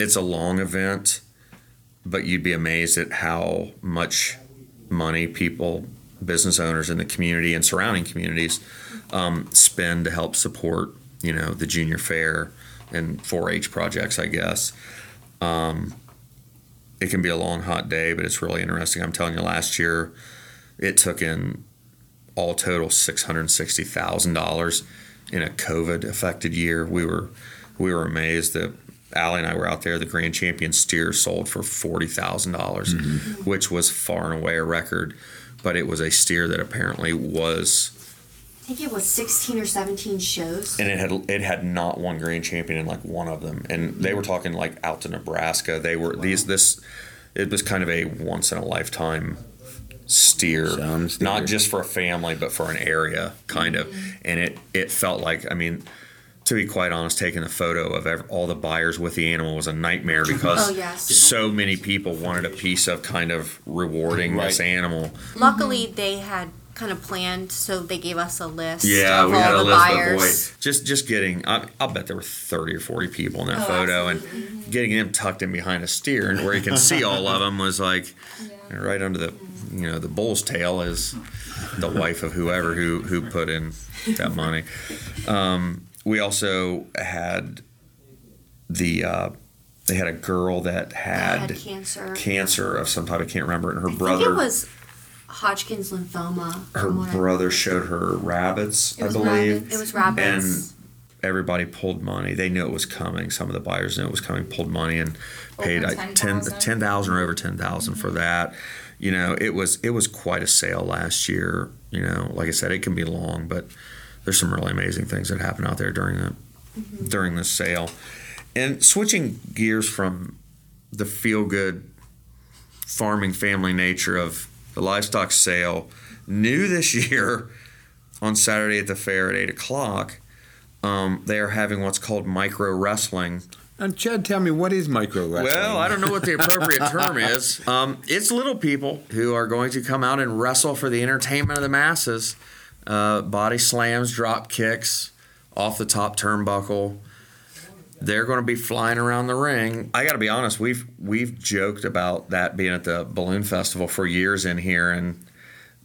it's a long event. But you'd be amazed at how much money people, business owners in the community and surrounding communities, um, spend to help support, you know, the junior fair and 4-H projects, I guess. Um, it can be a long, hot day, but it's really interesting. I'm telling you, last year it took in all total six hundred sixty thousand dollars in a COVID affected year. We were we were amazed that Allie and I were out there. The grand champion steer sold for forty thousand dollars, mm-hmm. which was far and away a record. But it was a steer that apparently was, think it was 16 or 17 shows. and it had it had not one grand champion in like one of them. And they were talking like out to Nebraska. They were these this. It was kind of a once in a lifetime steer, steer. not just for a family, but for an area, kind of. Mm-hmm. And it it felt like I mean. To be quite honest, taking a photo of ev- all the buyers with the animal was a nightmare oh, because Oh, yes. so many people wanted a piece of kind of rewarding this animal. Luckily, they had kind of planned, so they gave us a list Yeah, of we all had the Elizabeth buyers. Boyd. Just just getting, I, I'll bet there were thirty or forty people in that Oh, photo, absolutely. and getting them tucked in behind a steer, and where you can see all of them was like right under the, you know, the bull's tail is the wife of whoever who who put in that money. Um, we also had the uh, they had a girl that had, had cancer. cancer of some type. I can't remember, and her I brother think it was Hodgkin's lymphoma. her from I- brother showed her rabbits, It I believe. rabbits. It was rabbits. And everybody pulled money. They knew it was coming. Some of the buyers knew it was coming, pulled money and paid Over like 10 $10,000. 10,000 or over 10,000 for mm-hmm. that. You know, it was it was quite a sale last year, you know. Like I said, it can be long, but there's some really amazing things that happen out there during the mm-hmm. during the sale. And switching gears from the feel good farming family nature of the livestock sale, new this year on Saturday at the fair at eight o'clock, um, they are having what's called micro wrestling. And Chad, tell me what is micro wrestling? Well, I don't know what the appropriate term is. Um, it's little people who are going to come out and wrestle for the entertainment of the masses. Uh, body slams, drop kicks off the top turnbuckle. They're going to be flying around the ring. I got to be honest. We've we've joked about that being at the balloon festival for years in here, and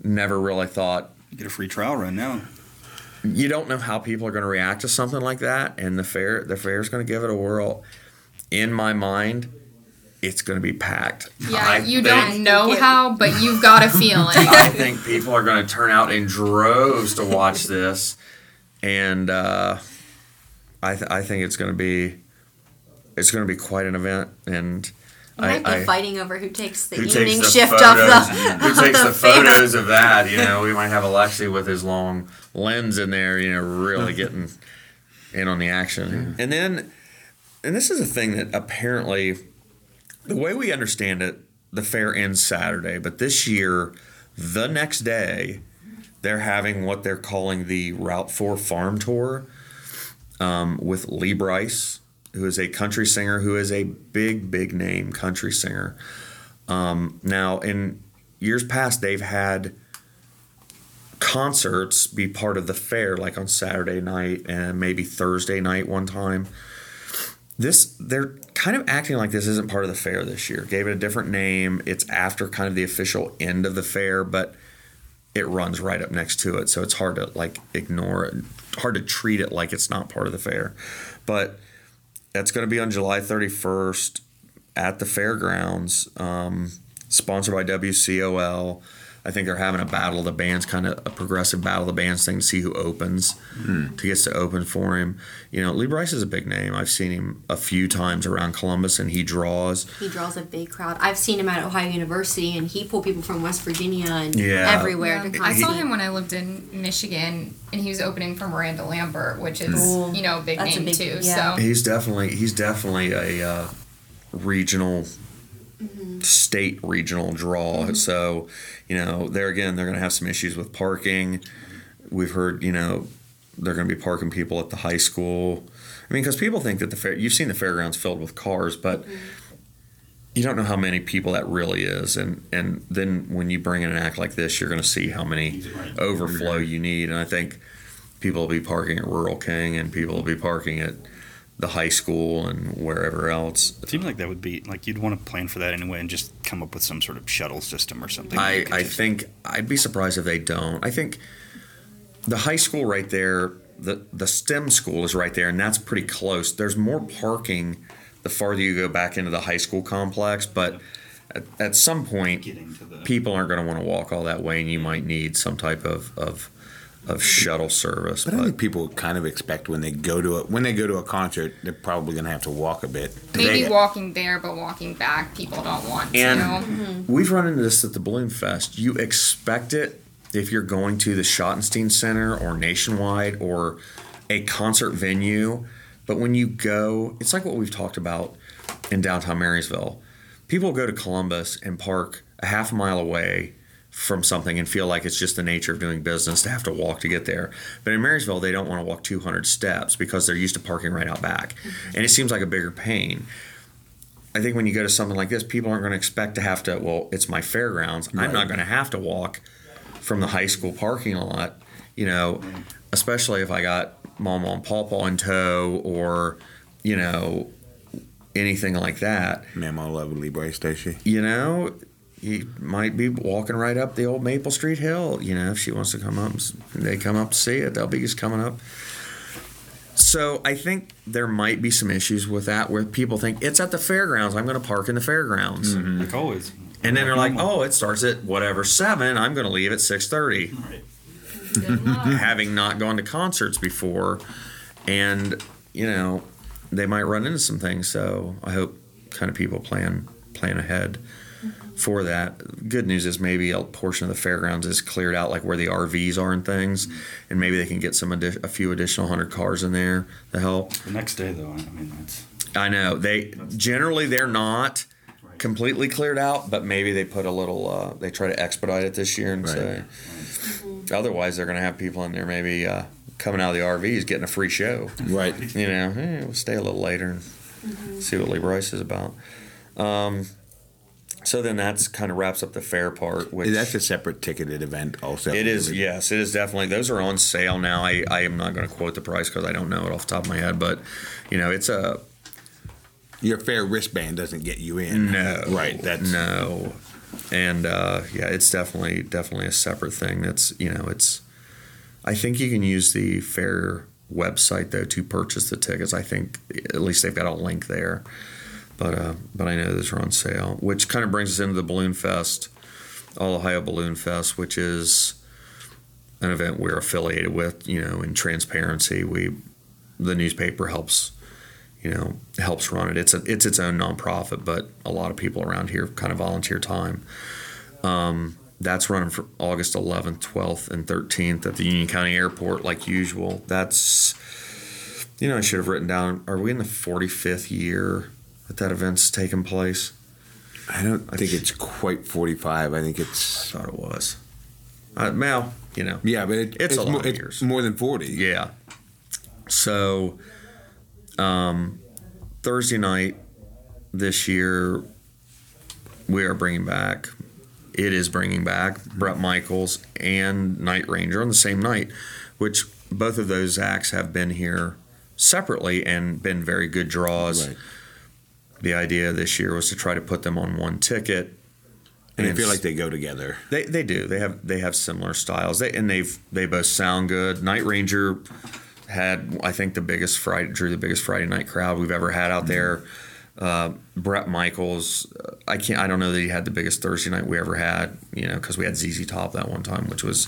never really thought Get a free trial run now. you don't know how people are going to react to something like that, and the fair the fair is going to give it a whirl. In my mind, it's going to be packed. Yeah, I you think- don't know it- how, but you've got a feeling. I think people are going to turn out in droves to watch this, and uh, I th- I think it's going to be it's going to be quite an event, and We might be I, I fighting over who takes the who evening takes the shift photos, of the who of takes the, fair. photos of that. You know, we might have Alexi with his long lens in there. You know, really getting in on the action. And then, and this is a thing that apparently, the way we understand it, the fair ends Saturday, but this year, the next day, they're having what they're calling the Route Four Farm Tour um, with Lee Brice, who is a country singer, who is a big, big name country singer. Um, now, in years past, they've had concerts be part of the fair, like on Saturday night and maybe Thursday night one time. This they're kind of acting like this isn't part of the fair this year. Gave it a different name. It's after kind of the official end of the fair, but it runs right up next to it, so it's hard to like ignore it. Hard to treat it like it's not part of the fair. But that's going to be on July 31st at the fairgrounds, um, sponsored by WCOL. I think they're having a battle of the bands, kind of a progressive battle of the bands thing to see who opens, to gets to open for him. You know, Lee Brice is a big name. I've seen him a few times around Columbus, and he draws. He draws a big crowd. I've seen him at Ohio University, and he pulled people from West Virginia and Yeah. everywhere Yeah, come. I saw him when I lived in Michigan, and he was opening for Miranda Lambert, which is Cool. you know a big That's a name big- too. yeah. So He's definitely he's definitely a uh, regional state regional draw. Mm-hmm. So, you know, there again, they're going to have some issues with parking. We've heard, you know, they're going to be parking people at the high school. I mean, because people think that the fair, you've seen the fairgrounds filled with cars, but mm-hmm. you don't know how many people that really is. And, and then when you bring in an act like this, you're going to see how many overflow you need. And I think people will be parking at Rural King and people will be parking at the high school and wherever else. It seems like that would be like you'd want to plan for that anyway and just come up with some sort of shuttle system or something. I, I just- think I'd be surprised if they don't. I think the high school right there, the the STEM school is right there, and that's pretty close. There's more parking the farther you go back into the high school complex, but at, at some point, the- people aren't going to want to walk all that way, and you might need some type of of, of shuttle service. But I But think people kind of expect when they go to a when they go to a concert, they're probably going to have to walk a bit. Maybe They- walking there, but walking back, people don't want to. And- to. We've run into this at the Balloon Fest. You expect it if you're going to the Schottenstein Center or Nationwide or a concert venue, but when you go, it's like what we've talked about in downtown Marysville. People go to Columbus and park a half mile away from something and feel like it's just the nature of doing business to have to walk to get there. But in Marysville, they don't want to walk 200 steps because they're used to parking right out back. And it seems like a bigger pain. I think when you go to something like this, people aren't going to expect to have to, well, it's my fairgrounds. I'm not going to have to walk from the high school parking lot, you know, especially if I got Mama and Pawpaw in tow or, you know, anything like that. Mamo love Libre Stacy. You know, you might be walking right up the old Maple Street Hill. You know, if she wants to come up, they come up to see it. They'll be just coming up. So I think there might be some issues with that where people think it's at the fairgrounds. I'm going to park in the fairgrounds. Mm-hmm. like always. And then they're like, "Oh, it starts at whatever seven. I'm going to leave at six thirty, having not gone to concerts before, and you know, they might run into some things. So I hope kind of people plan plan ahead for that. Good news is maybe a portion of the fairgrounds is cleared out, like where the RVs are and things, and maybe they can get some addi- a few additional hundred cars in there to help. The next day, though, I mean, that's I know they generally they're not completely cleared out, but maybe they put a little. Uh, they try to expedite it this year and Right. say. Otherwise, they're going to have people in there maybe uh, coming out of the RVs getting a free show. Right. You know, eh, we'll stay a little later and see what Lee Brice is about. Um, so then that's kind of wraps up the fair part. Which That's a separate ticketed event, also. it is, yes, it is definitely. Those are on sale now. I, I am not going to quote the price because I don't know it off the top of my head, but you know, it's a Your fair wristband doesn't get you in. No. Right. That's no. And uh, yeah, it's definitely definitely a separate thing. That's you know, it's. I think you can use the fair website though to purchase the tickets. I think at least they've got a link there. But uh, but I know those are on sale, which kind of brings us into the Balloon Fest, All Ohio Balloon Fest, which is an event we're affiliated with. You know, in transparency, we the newspaper helps you know helps run it. It's a, it's its own nonprofit, but a lot of people around here kind of volunteer time. Um, that's running for August 11th, 12th, and 13th at the Union County Airport, like usual. That's you know I should have written down. Are we in the 45th year that that event's taken place? I don't I think it's quite 45. I think I it's. thought it was. Uh, well, you know, Yeah, but it, It's a lot more, of it's years. more than 40. Yeah. So, um, Thursday night this year, we are bringing back. It is bringing back Bret Michaels and Night Ranger on the same night, which both of those acts have been here separately and been very good draws. Right. The idea this year was to try to put them on one ticket. And I feel like they go together. they they do. They have they have similar styles. They and they've they both sound good. Night Ranger had I think the biggest Friday drew the biggest Friday night crowd we've ever had out there. Uh, Bret Michaels, uh, I can't I don't know that he had the biggest Thursday night we ever had. You know because we had ZZ Top that one time, which was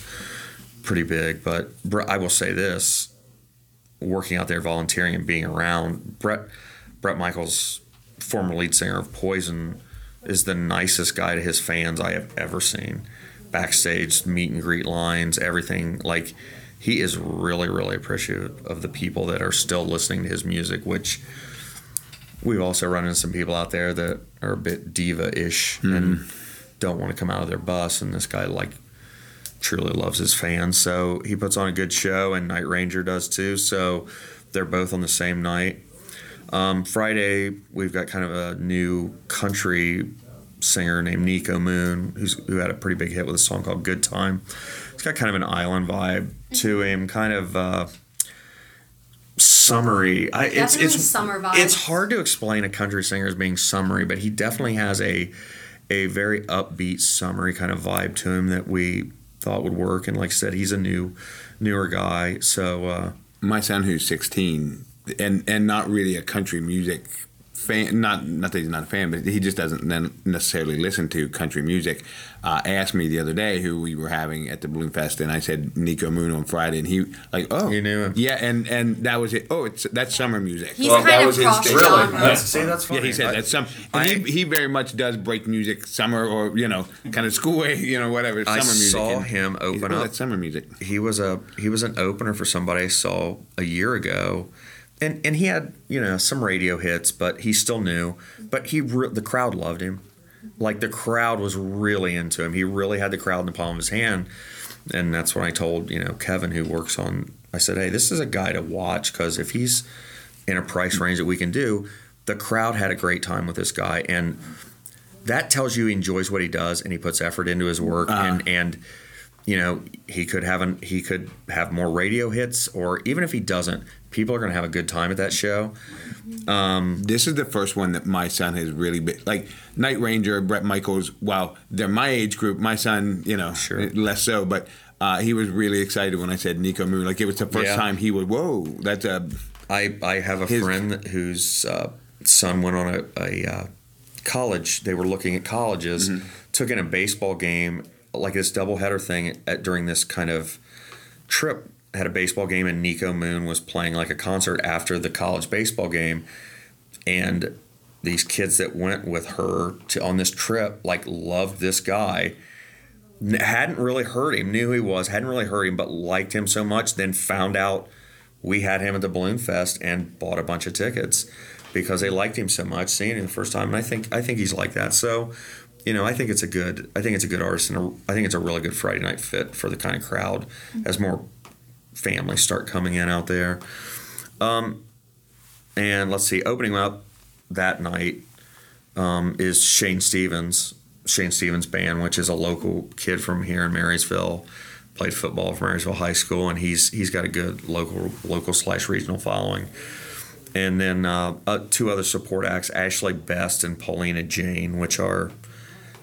pretty big. But I will say this: working out there, volunteering, and being around Brett Bret Michaels, former lead singer of Poison is the nicest guy to his fans I have ever seen. Backstage, meet and greet lines, everything. Like, he is really, really appreciative of the people that are still listening to his music, which we've also run into some people out there that are a bit diva-ish and mm-hmm. don't want to come out of their bus. And this guy like truly loves his fans, so he puts on a good show, and Night Ranger does too. So they're both on the same night. Um, Friday, we've got kind of a new country singer named Niko Moon, who's who had a pretty big hit with a song called "Good Time." It's got kind of an island vibe to him, kind of uh, summery. I, it's Definitely it's summer vibes. It's hard to explain a country singer as being summery, but he definitely has a a very upbeat, summery kind of vibe to him that we thought would work. And like I said, he's a new newer guy, so. Uh, my son who's 16 and and not really a country music fan not not that he's not a fan but he just doesn't then necessarily listen to country music uh, asked me the other day who we were having at the balloon fest and i said niko moon on friday and he like oh You knew him. yeah and and that was it oh it's that's summer music He's Well, that kind of was his thing. Really? genre. That's- see, that's yeah, he said I- that's some. And I- he, he very much does break music, summer or you know, kind of school way, you know, whatever. I summer music. saw and him he's, open oh, up. That's summer music. he was a he was an opener for somebody I saw a year ago, and and he had you know some radio hits, but he's still new. But he re- the crowd loved him, like the crowd was really into him. He really had the crowd in the palm of his hand, and that's when I told you know Kevin who works on. I said, hey, this is a guy to watch because if he's in a price range that we can do, the crowd had a great time with this guy and. That tells you he enjoys what he does and he puts effort into his work ah. and and you know he could have an he could have more radio hits or even if he doesn't people are going to have a good time at that show Um, This is the first one that my son has really been like Night Ranger, Bret Michaels. While they're my age group, my son, you know, Sure. less so. But uh, he was really excited when I said Niko Moon. Like it was the first Yeah. time he would. Whoa, that's a i i have a His- friend whose uh, son went on a, a uh, college they were looking at colleges took in a baseball game like this doubleheader thing at, during this kind of trip had a baseball game and niko moon was playing like a concert after the college baseball game. And these kids that went with her to on this trip like loved this guy. Hadn't really heard him knew who he was hadn't really heard him but liked him so much then found out we had him at the balloon fest and bought a bunch of tickets because they liked him so much seeing him the first time. And i think i think he's like that. So you know i think it's a good i think it's a good artist and a, i think it's a really good friday night fit for the kind of crowd. Mm-hmm. As more families start coming in out there. Um, and let's see opening up that night um, is shane stevens shane stevens band which is a local kid from here in marysville played football for marysville high school and he's he's got a good local local slash regional following. And then uh, uh, two other support acts ashley best and paulina jane which are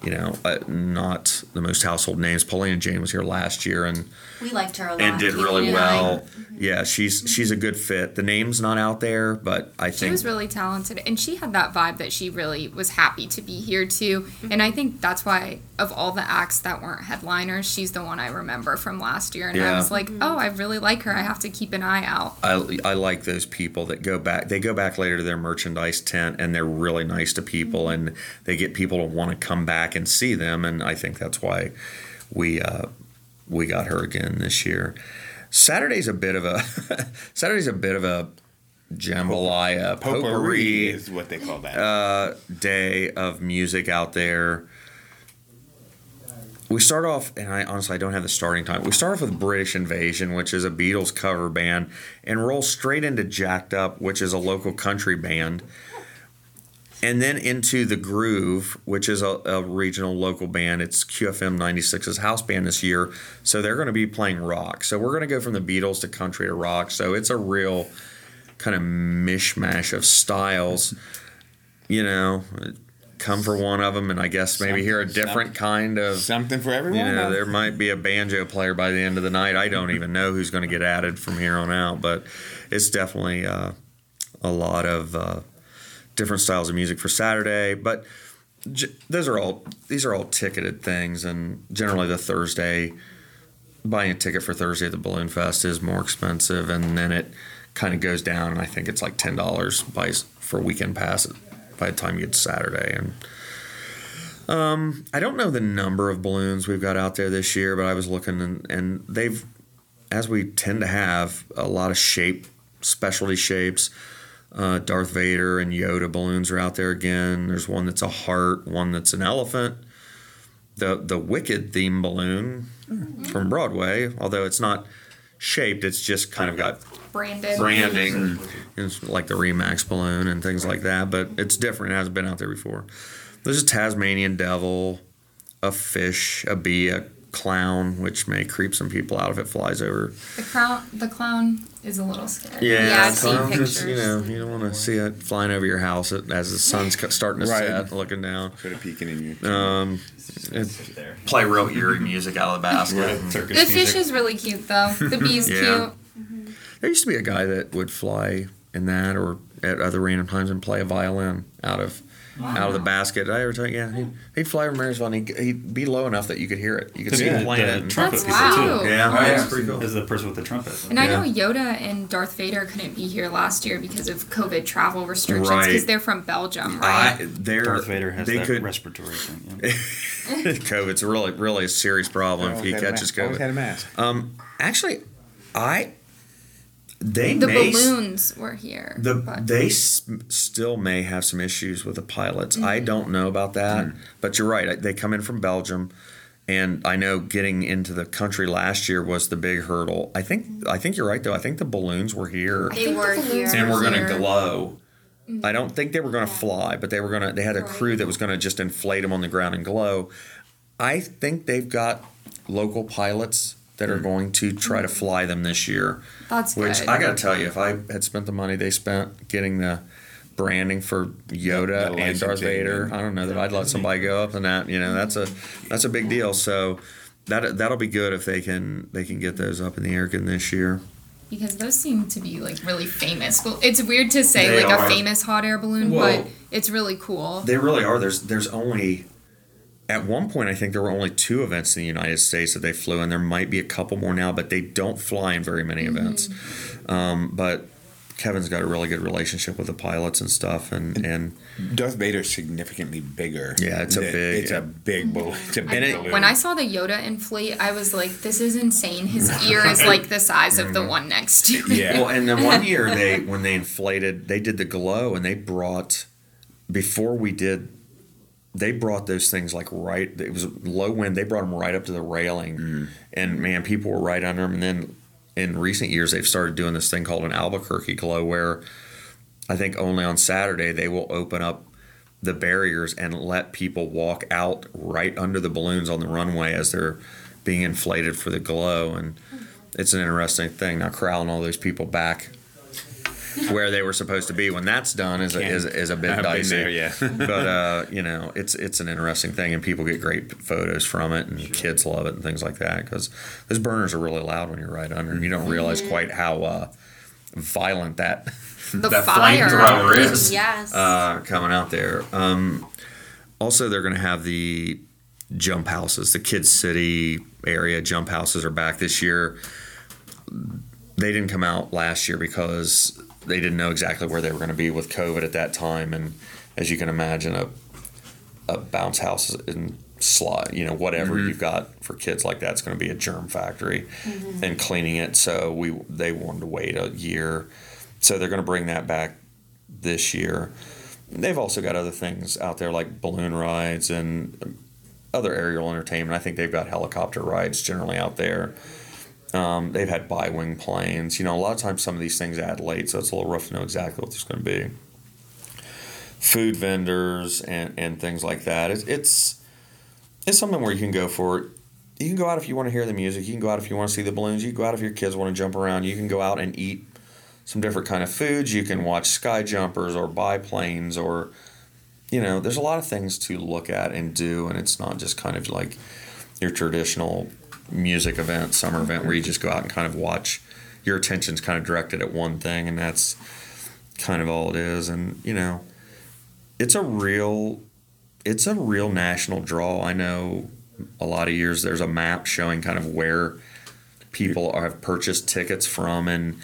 you know uh, not the most household names paulina jane was here last year and We liked her a lot. and did People really and I. well mm-hmm. yeah she's mm-hmm. she's a good fit the name's not out there but i think She was really talented, and she had that vibe that she really was happy to be here too. Mm-hmm. And I think that's why, of all the acts that weren't headliners, she's the one I remember from last year. And I was like, oh, I really like her. I have to keep an eye out. I, I like those people that go back. They go back later to their merchandise tent and they're really nice to people and they get people to want to come back and see them. And I think that's why we uh, we got her again this year. Saturday's a bit of a Saturday's a bit of a jambalaya potpourri potpourri is what they call that. uh, day of music out there. We start off, and I honestly I don't have the starting time. We start off with British Invasion, which is a Beatles cover band, and roll straight into Jacked Up, which is a local country band, and then into The Groove, which is a, a regional local band. It's QFM 96's house band this year, so they're going to be playing rock. So we're going to go from the Beatles to country to rock. So it's a real kind of mishmash of styles. You know, come for one of them, and I guess maybe hear a different kind of. Something for everyone. You know, there might be a banjo player by the end of the night. I don't even know who's going to get added from here on out, but it's definitely uh, a lot of uh, different styles of music for Saturday. But j- those are all these are all ticketed things, and generally the Thursday buying a ticket for Thursday at the Balloon Fest is more expensive, and then it kind of goes down. And I think it's like ten dollars by for weekend pass by the time you get to Saturday. And um, I don't know the number of balloons we've got out there this year, but I was looking, and, and they've, as we tend to have, a lot of shape specialty shapes. Uh, Darth Vader and Yoda balloons are out there again. There's one that's a heart, one that's an elephant. The the Wicked theme balloon from Broadway, although it's not shaped, it's just kind of got Brandon. branding, it's like the Remax balloon and things like that. But it's different; it hasn't been out there before. There's a Tasmanian devil, a fish, a bee, a clown, which may creep some people out if it flies over. The clown. The clown is a little scary. Yeah, I've seen clowns, it's, You know, you don't want to see it flying over your house as the sun's starting to Right. set, looking down. Sort of peeking in you. Um, it's, play real eerie music out of the basket. Circus The fish is really cute though. The bee's Yeah. cute. There used to be a guy that would fly in that or at other random times and play a violin out of out of the basket. Did I ever tell you? Yeah, he'd, he'd fly over Marysville and he'd, he'd be low enough that you could hear it. You could Could see be him the, playing the it. trumpet That's people wow. too. Yeah, Oh, yeah, yeah. pretty cool. Is the person with the trumpet. And I know Yoda and Darth Vader couldn't be here last year because of COVID travel restrictions Right. because they're from Belgium, right? they're, Darth Vader has they that could, respiratory thing. Yeah. COVID's really, really a serious problem if he catches COVID. always had a mask. Um, actually, I they the may balloons were here. the but they s- still may have some issues with the pilots. I Mm-hmm. don't know about that, but you're right. They come in from Belgium, and I know getting into the country last year was the big hurdle. I think I think you're right though. I think the balloons were here They were the here. and we're gonna here. Mm-hmm. glow. I don't think they were gonna fly, but they were gonna. They had a crew that was gonna just inflate them on the ground and glow. I think they've got local pilots that are hmm. going to try to fly them this year. That's Which good. I got to tell you, if I had spent the money they spent getting the branding for Yoda The and Darth licensing Vader, and- I don't know that I'd let somebody go up and that. You know, that's a that's a big deal. So that that'll be good if they can they can get those up in the air again this year. because those seem to be like really famous. Well, it's weird to say They like are. a famous hot air balloon, Well- but it's really cool. They really are. There's there's only at one point I think there were only two events in the United States that they flew, and there might be a couple more now, but they don't fly in very many events. Um, but Kevin's got a really good relationship with the pilots and stuff, and and Darth Vader's significantly bigger. Yeah, it's a than- big- It's a big balloon. It's a big And it- When I saw the Yoda inflate, I was like, "This is insane." His ear is like the size of the one next to it. yeah. Well, and then one year they when they inflated, they did the glow, and they brought before we did. They brought those things like right. It was low wind. They brought them right up to the railing, mm. and man, people were right under them. And then in recent years, they've started doing this thing called an Albuquerque glow, where I think only on Saturday they will open up the barriers and let people walk out right under the balloons on the runway as they're being inflated for the glow and it's an interesting thing now corralling all those people back where they were supposed to be when that's done is a, is, is a bit I've been dicey there, yeah. but uh, you know it's it's an interesting thing and people get great photos from it and kids love it and things like that because those burners are really loud when you're right under them you don't realize quite how uh, violent that The that fire. flamethrower is Yes. uh, coming out there. Um, also, they're going to have the jump houses. The Kids City area jump houses are back this year. They didn't come out last year because they didn't know exactly where they were going to be with COVID at that time. And as you can imagine, a a bounce house and slot, you know, whatever mm-hmm. you've got for kids like that's going to be a germ factory mm-hmm. and cleaning it. So we they wanted to wait a year. So they're going to bring that back this year. They've also got other things out there like balloon rides and other aerial entertainment. I think they've got helicopter rides generally out there. Um, they've had bi wing planes. You know, a lot of times some of these things add late, so it's a little rough to know exactly what there's going to be. Food vendors and, and things like that. It's, it's it's something where you can go for it. You can go out if you want to hear the music. You can go out if you want to see the balloons. You can go out if your kids want to jump around. You can go out and eat some different kind of foods. You can watch sky jumpers or biplanes or you know, there's a lot of things to look at and do and it's not just kind of like your traditional music event, summer event where you just go out and kind of watch your attention's kind of directed at one thing and that's kind of all it is and you know, it's a real it's a real national draw. I know a lot of years there's a map showing kind of where people are, have purchased tickets from and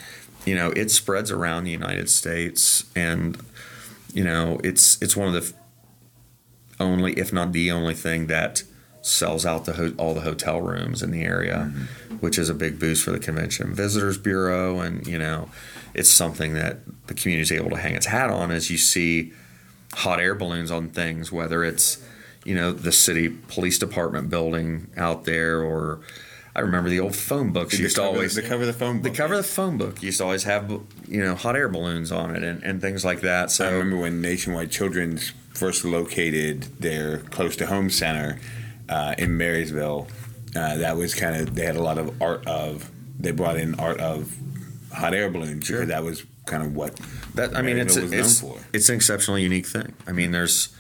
you know it spreads around the United States and you know it's it's one of the only if not the only thing that sells out the ho- all the hotel rooms in the area, mm-hmm. which is a big boost for the Convention Visitors Bureau. And you know, it's something that the community is able to hang its hat on as you see hot air balloons on things, whether it's you know the city police department building out there or. I remember the old phone books used to always the cover of the phone book. the cover of the phone book used to always have you know hot air balloons on it and, and things like that. So I remember when Nationwide Children's first located their close to home center uh, in Marysville. Uh, that was kind of they had a lot of art of they brought in art of hot air balloons Sure. that was kind of what that I mean it's Marysville it's, known for. it's an exceptionally unique thing. I mean there's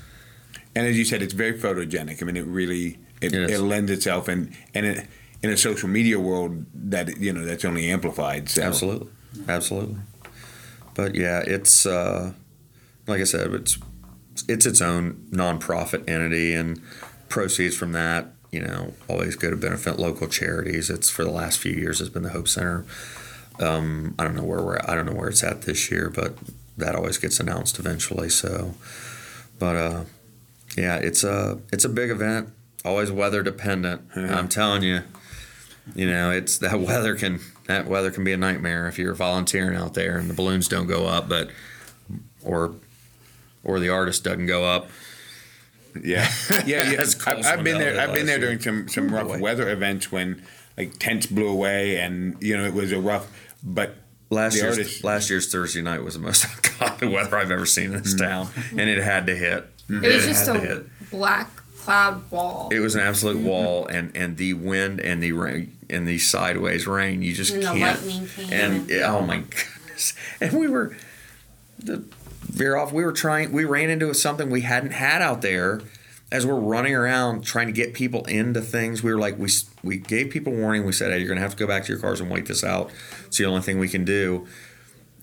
And as you said, it's very photogenic. I mean, it really it, It it, lends itself, and and it, in a social media world that you know that's only amplified. So Absolutely, absolutely. But yeah, it's uh, like I said, it's it's its own nonprofit entity, and proceeds from that, you know, always go to benefit local charities. It's for the last few years has been the Hope Center. Um, I don't know where we're at. I don't know where it's at this year, but that always gets announced eventually. So, but uh, yeah, it's a it's a big event. Always weather dependent. I'm telling you, you know, it's that weather can that weather can be a nightmare if you're volunteering out there and the balloons don't go up, but or or the artist doesn't go up. Yeah, yeah, yeah. That's I, close I've been there. there I've been there during some some rough boy. weather events when like tents blew away, and you know it was a rough. But Last the year's artist, last year's Thursday night was the most uncommon weather I've ever seen in this mm-hmm. town, and it had to hit. Mm-hmm. It was just had a hit. black cloud wall. It was an absolute mm-hmm. wall, and and the wind and the rain and the sideways rain. You just And can't. lightning came. and oh my goodness! And we were the veer off. We were trying. We ran into something we hadn't had out there. As we're running around trying to get people into things, we were like, we we gave people warning. We said, hey, you're gonna have to go back to your cars and wait this out. It's the only thing we can do.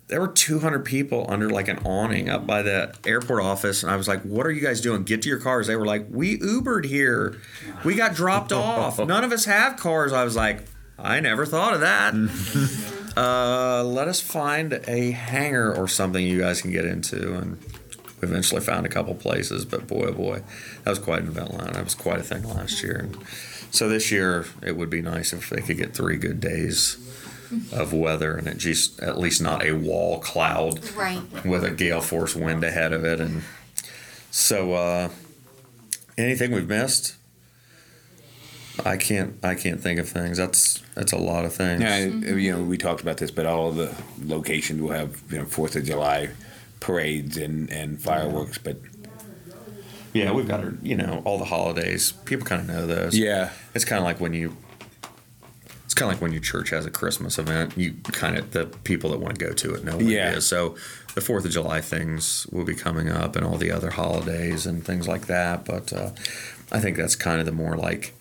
There were 200 people under like an awning up by the airport office, and I was like, "What are you guys doing? Get to your cars!" They were like, "We Ubered here. We got dropped off. None of us have cars." I was like, "I never thought of that." uh, let us find a hangar or something you guys can get into, and we eventually found a couple places. But boy, oh boy, that was quite an event line. That was quite a thing last year, and so this year it would be nice if they could get three good days of weather and it just at least not a wall cloud Right. with a gale force wind ahead of it and so uh anything we've missed i can't i can't think of things. That's that's a lot of things. Yeah, you know, we talked about this, but all of the locations will have you know Fourth of July parades and and fireworks, but yeah we've got our, you know all the holidays. People kind of know those yeah, it's kind of like when you it's kind of like when your church has a christmas event you kind of the people that want to go to it know what Yeah. it is. So the fourth of july things will be coming up and all the other holidays and things like that but uh, i think that's kind of the more like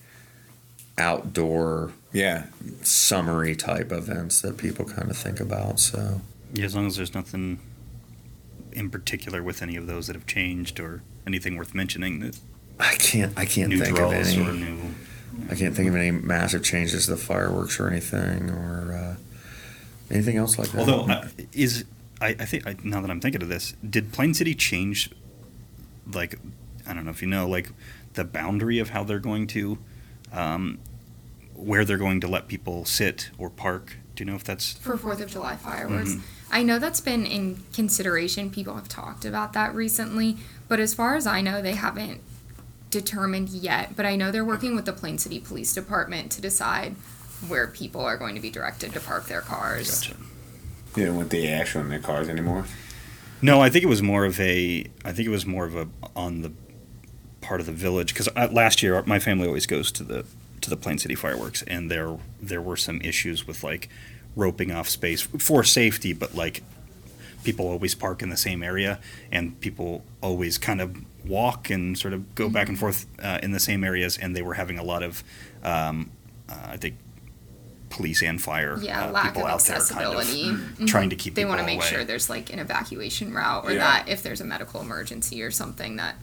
outdoor yeah, summery type events that people kind of think about so Yeah, as long as there's nothing in particular with any of those that have changed or anything worth mentioning that i can't i can't new think of draws any or new. i can't think of any massive changes to the fireworks or anything or uh, anything else like that Although, uh, is I, I think I, now that I'm thinking of this, did Plain City change? Like, I don't know if you know, like the boundary of how they're going to, um, where they're going to let people sit or park. Do you know if that's for Fourth of July fireworks. Mhm. I know that's been in consideration. People have talked about that recently, but as far as I know, they haven't determined yet. But I know they're working with the Plain City Police Department to decide where people are going to be directed to park their cars. Gotcha. they don't want the ash on their cars anymore. No, I think it was more of a. I think it was more of a on the part of the village because last year my family always goes to the to the Plain City fireworks, and there there were some issues with like roping off space for safety, but like people always park in the same area, and people always kind of walk and sort of go back and forth uh, in the same areas, and they were having a lot of, um, uh, I think, police and fire Yeah, uh, lack people of out there kind of accessibility. Mhm. trying to keep them. They want to make away. sure there's like an evacuation route, or Yeah. that if there's a medical emergency or something, that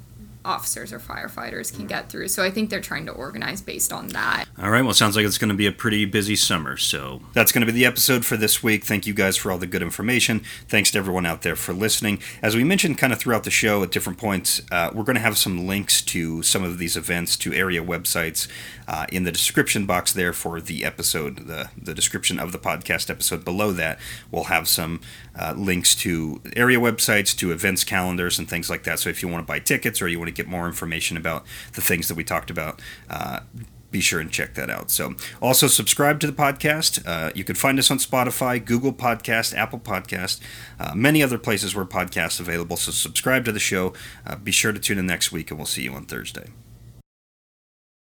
officers or firefighters can get through. So I think they're trying to organize based on that. All right. Well, sounds like it's going to be a pretty busy summer. So that's going to be the episode for this week. Thank you guys for all the good information. Thanks to everyone out there for listening. As we mentioned kind of throughout the show at different points, uh, we're going to have some links to some of these events to area websites uh, in the description box there for the episode, the, the description of the podcast episode. Below that, we'll have some uh, links to area websites, to events calendars, and things like that. So if you want to buy tickets or you want to get more information about the things that we talked about, uh, be sure and check that out. So, also subscribe to the podcast. Uh, you can find us on Spotify, Google Podcast, Apple Podcast, uh, many other places where podcasts available. So, subscribe to the show. Uh, be sure to tune in next week, and we'll see you on Thursday.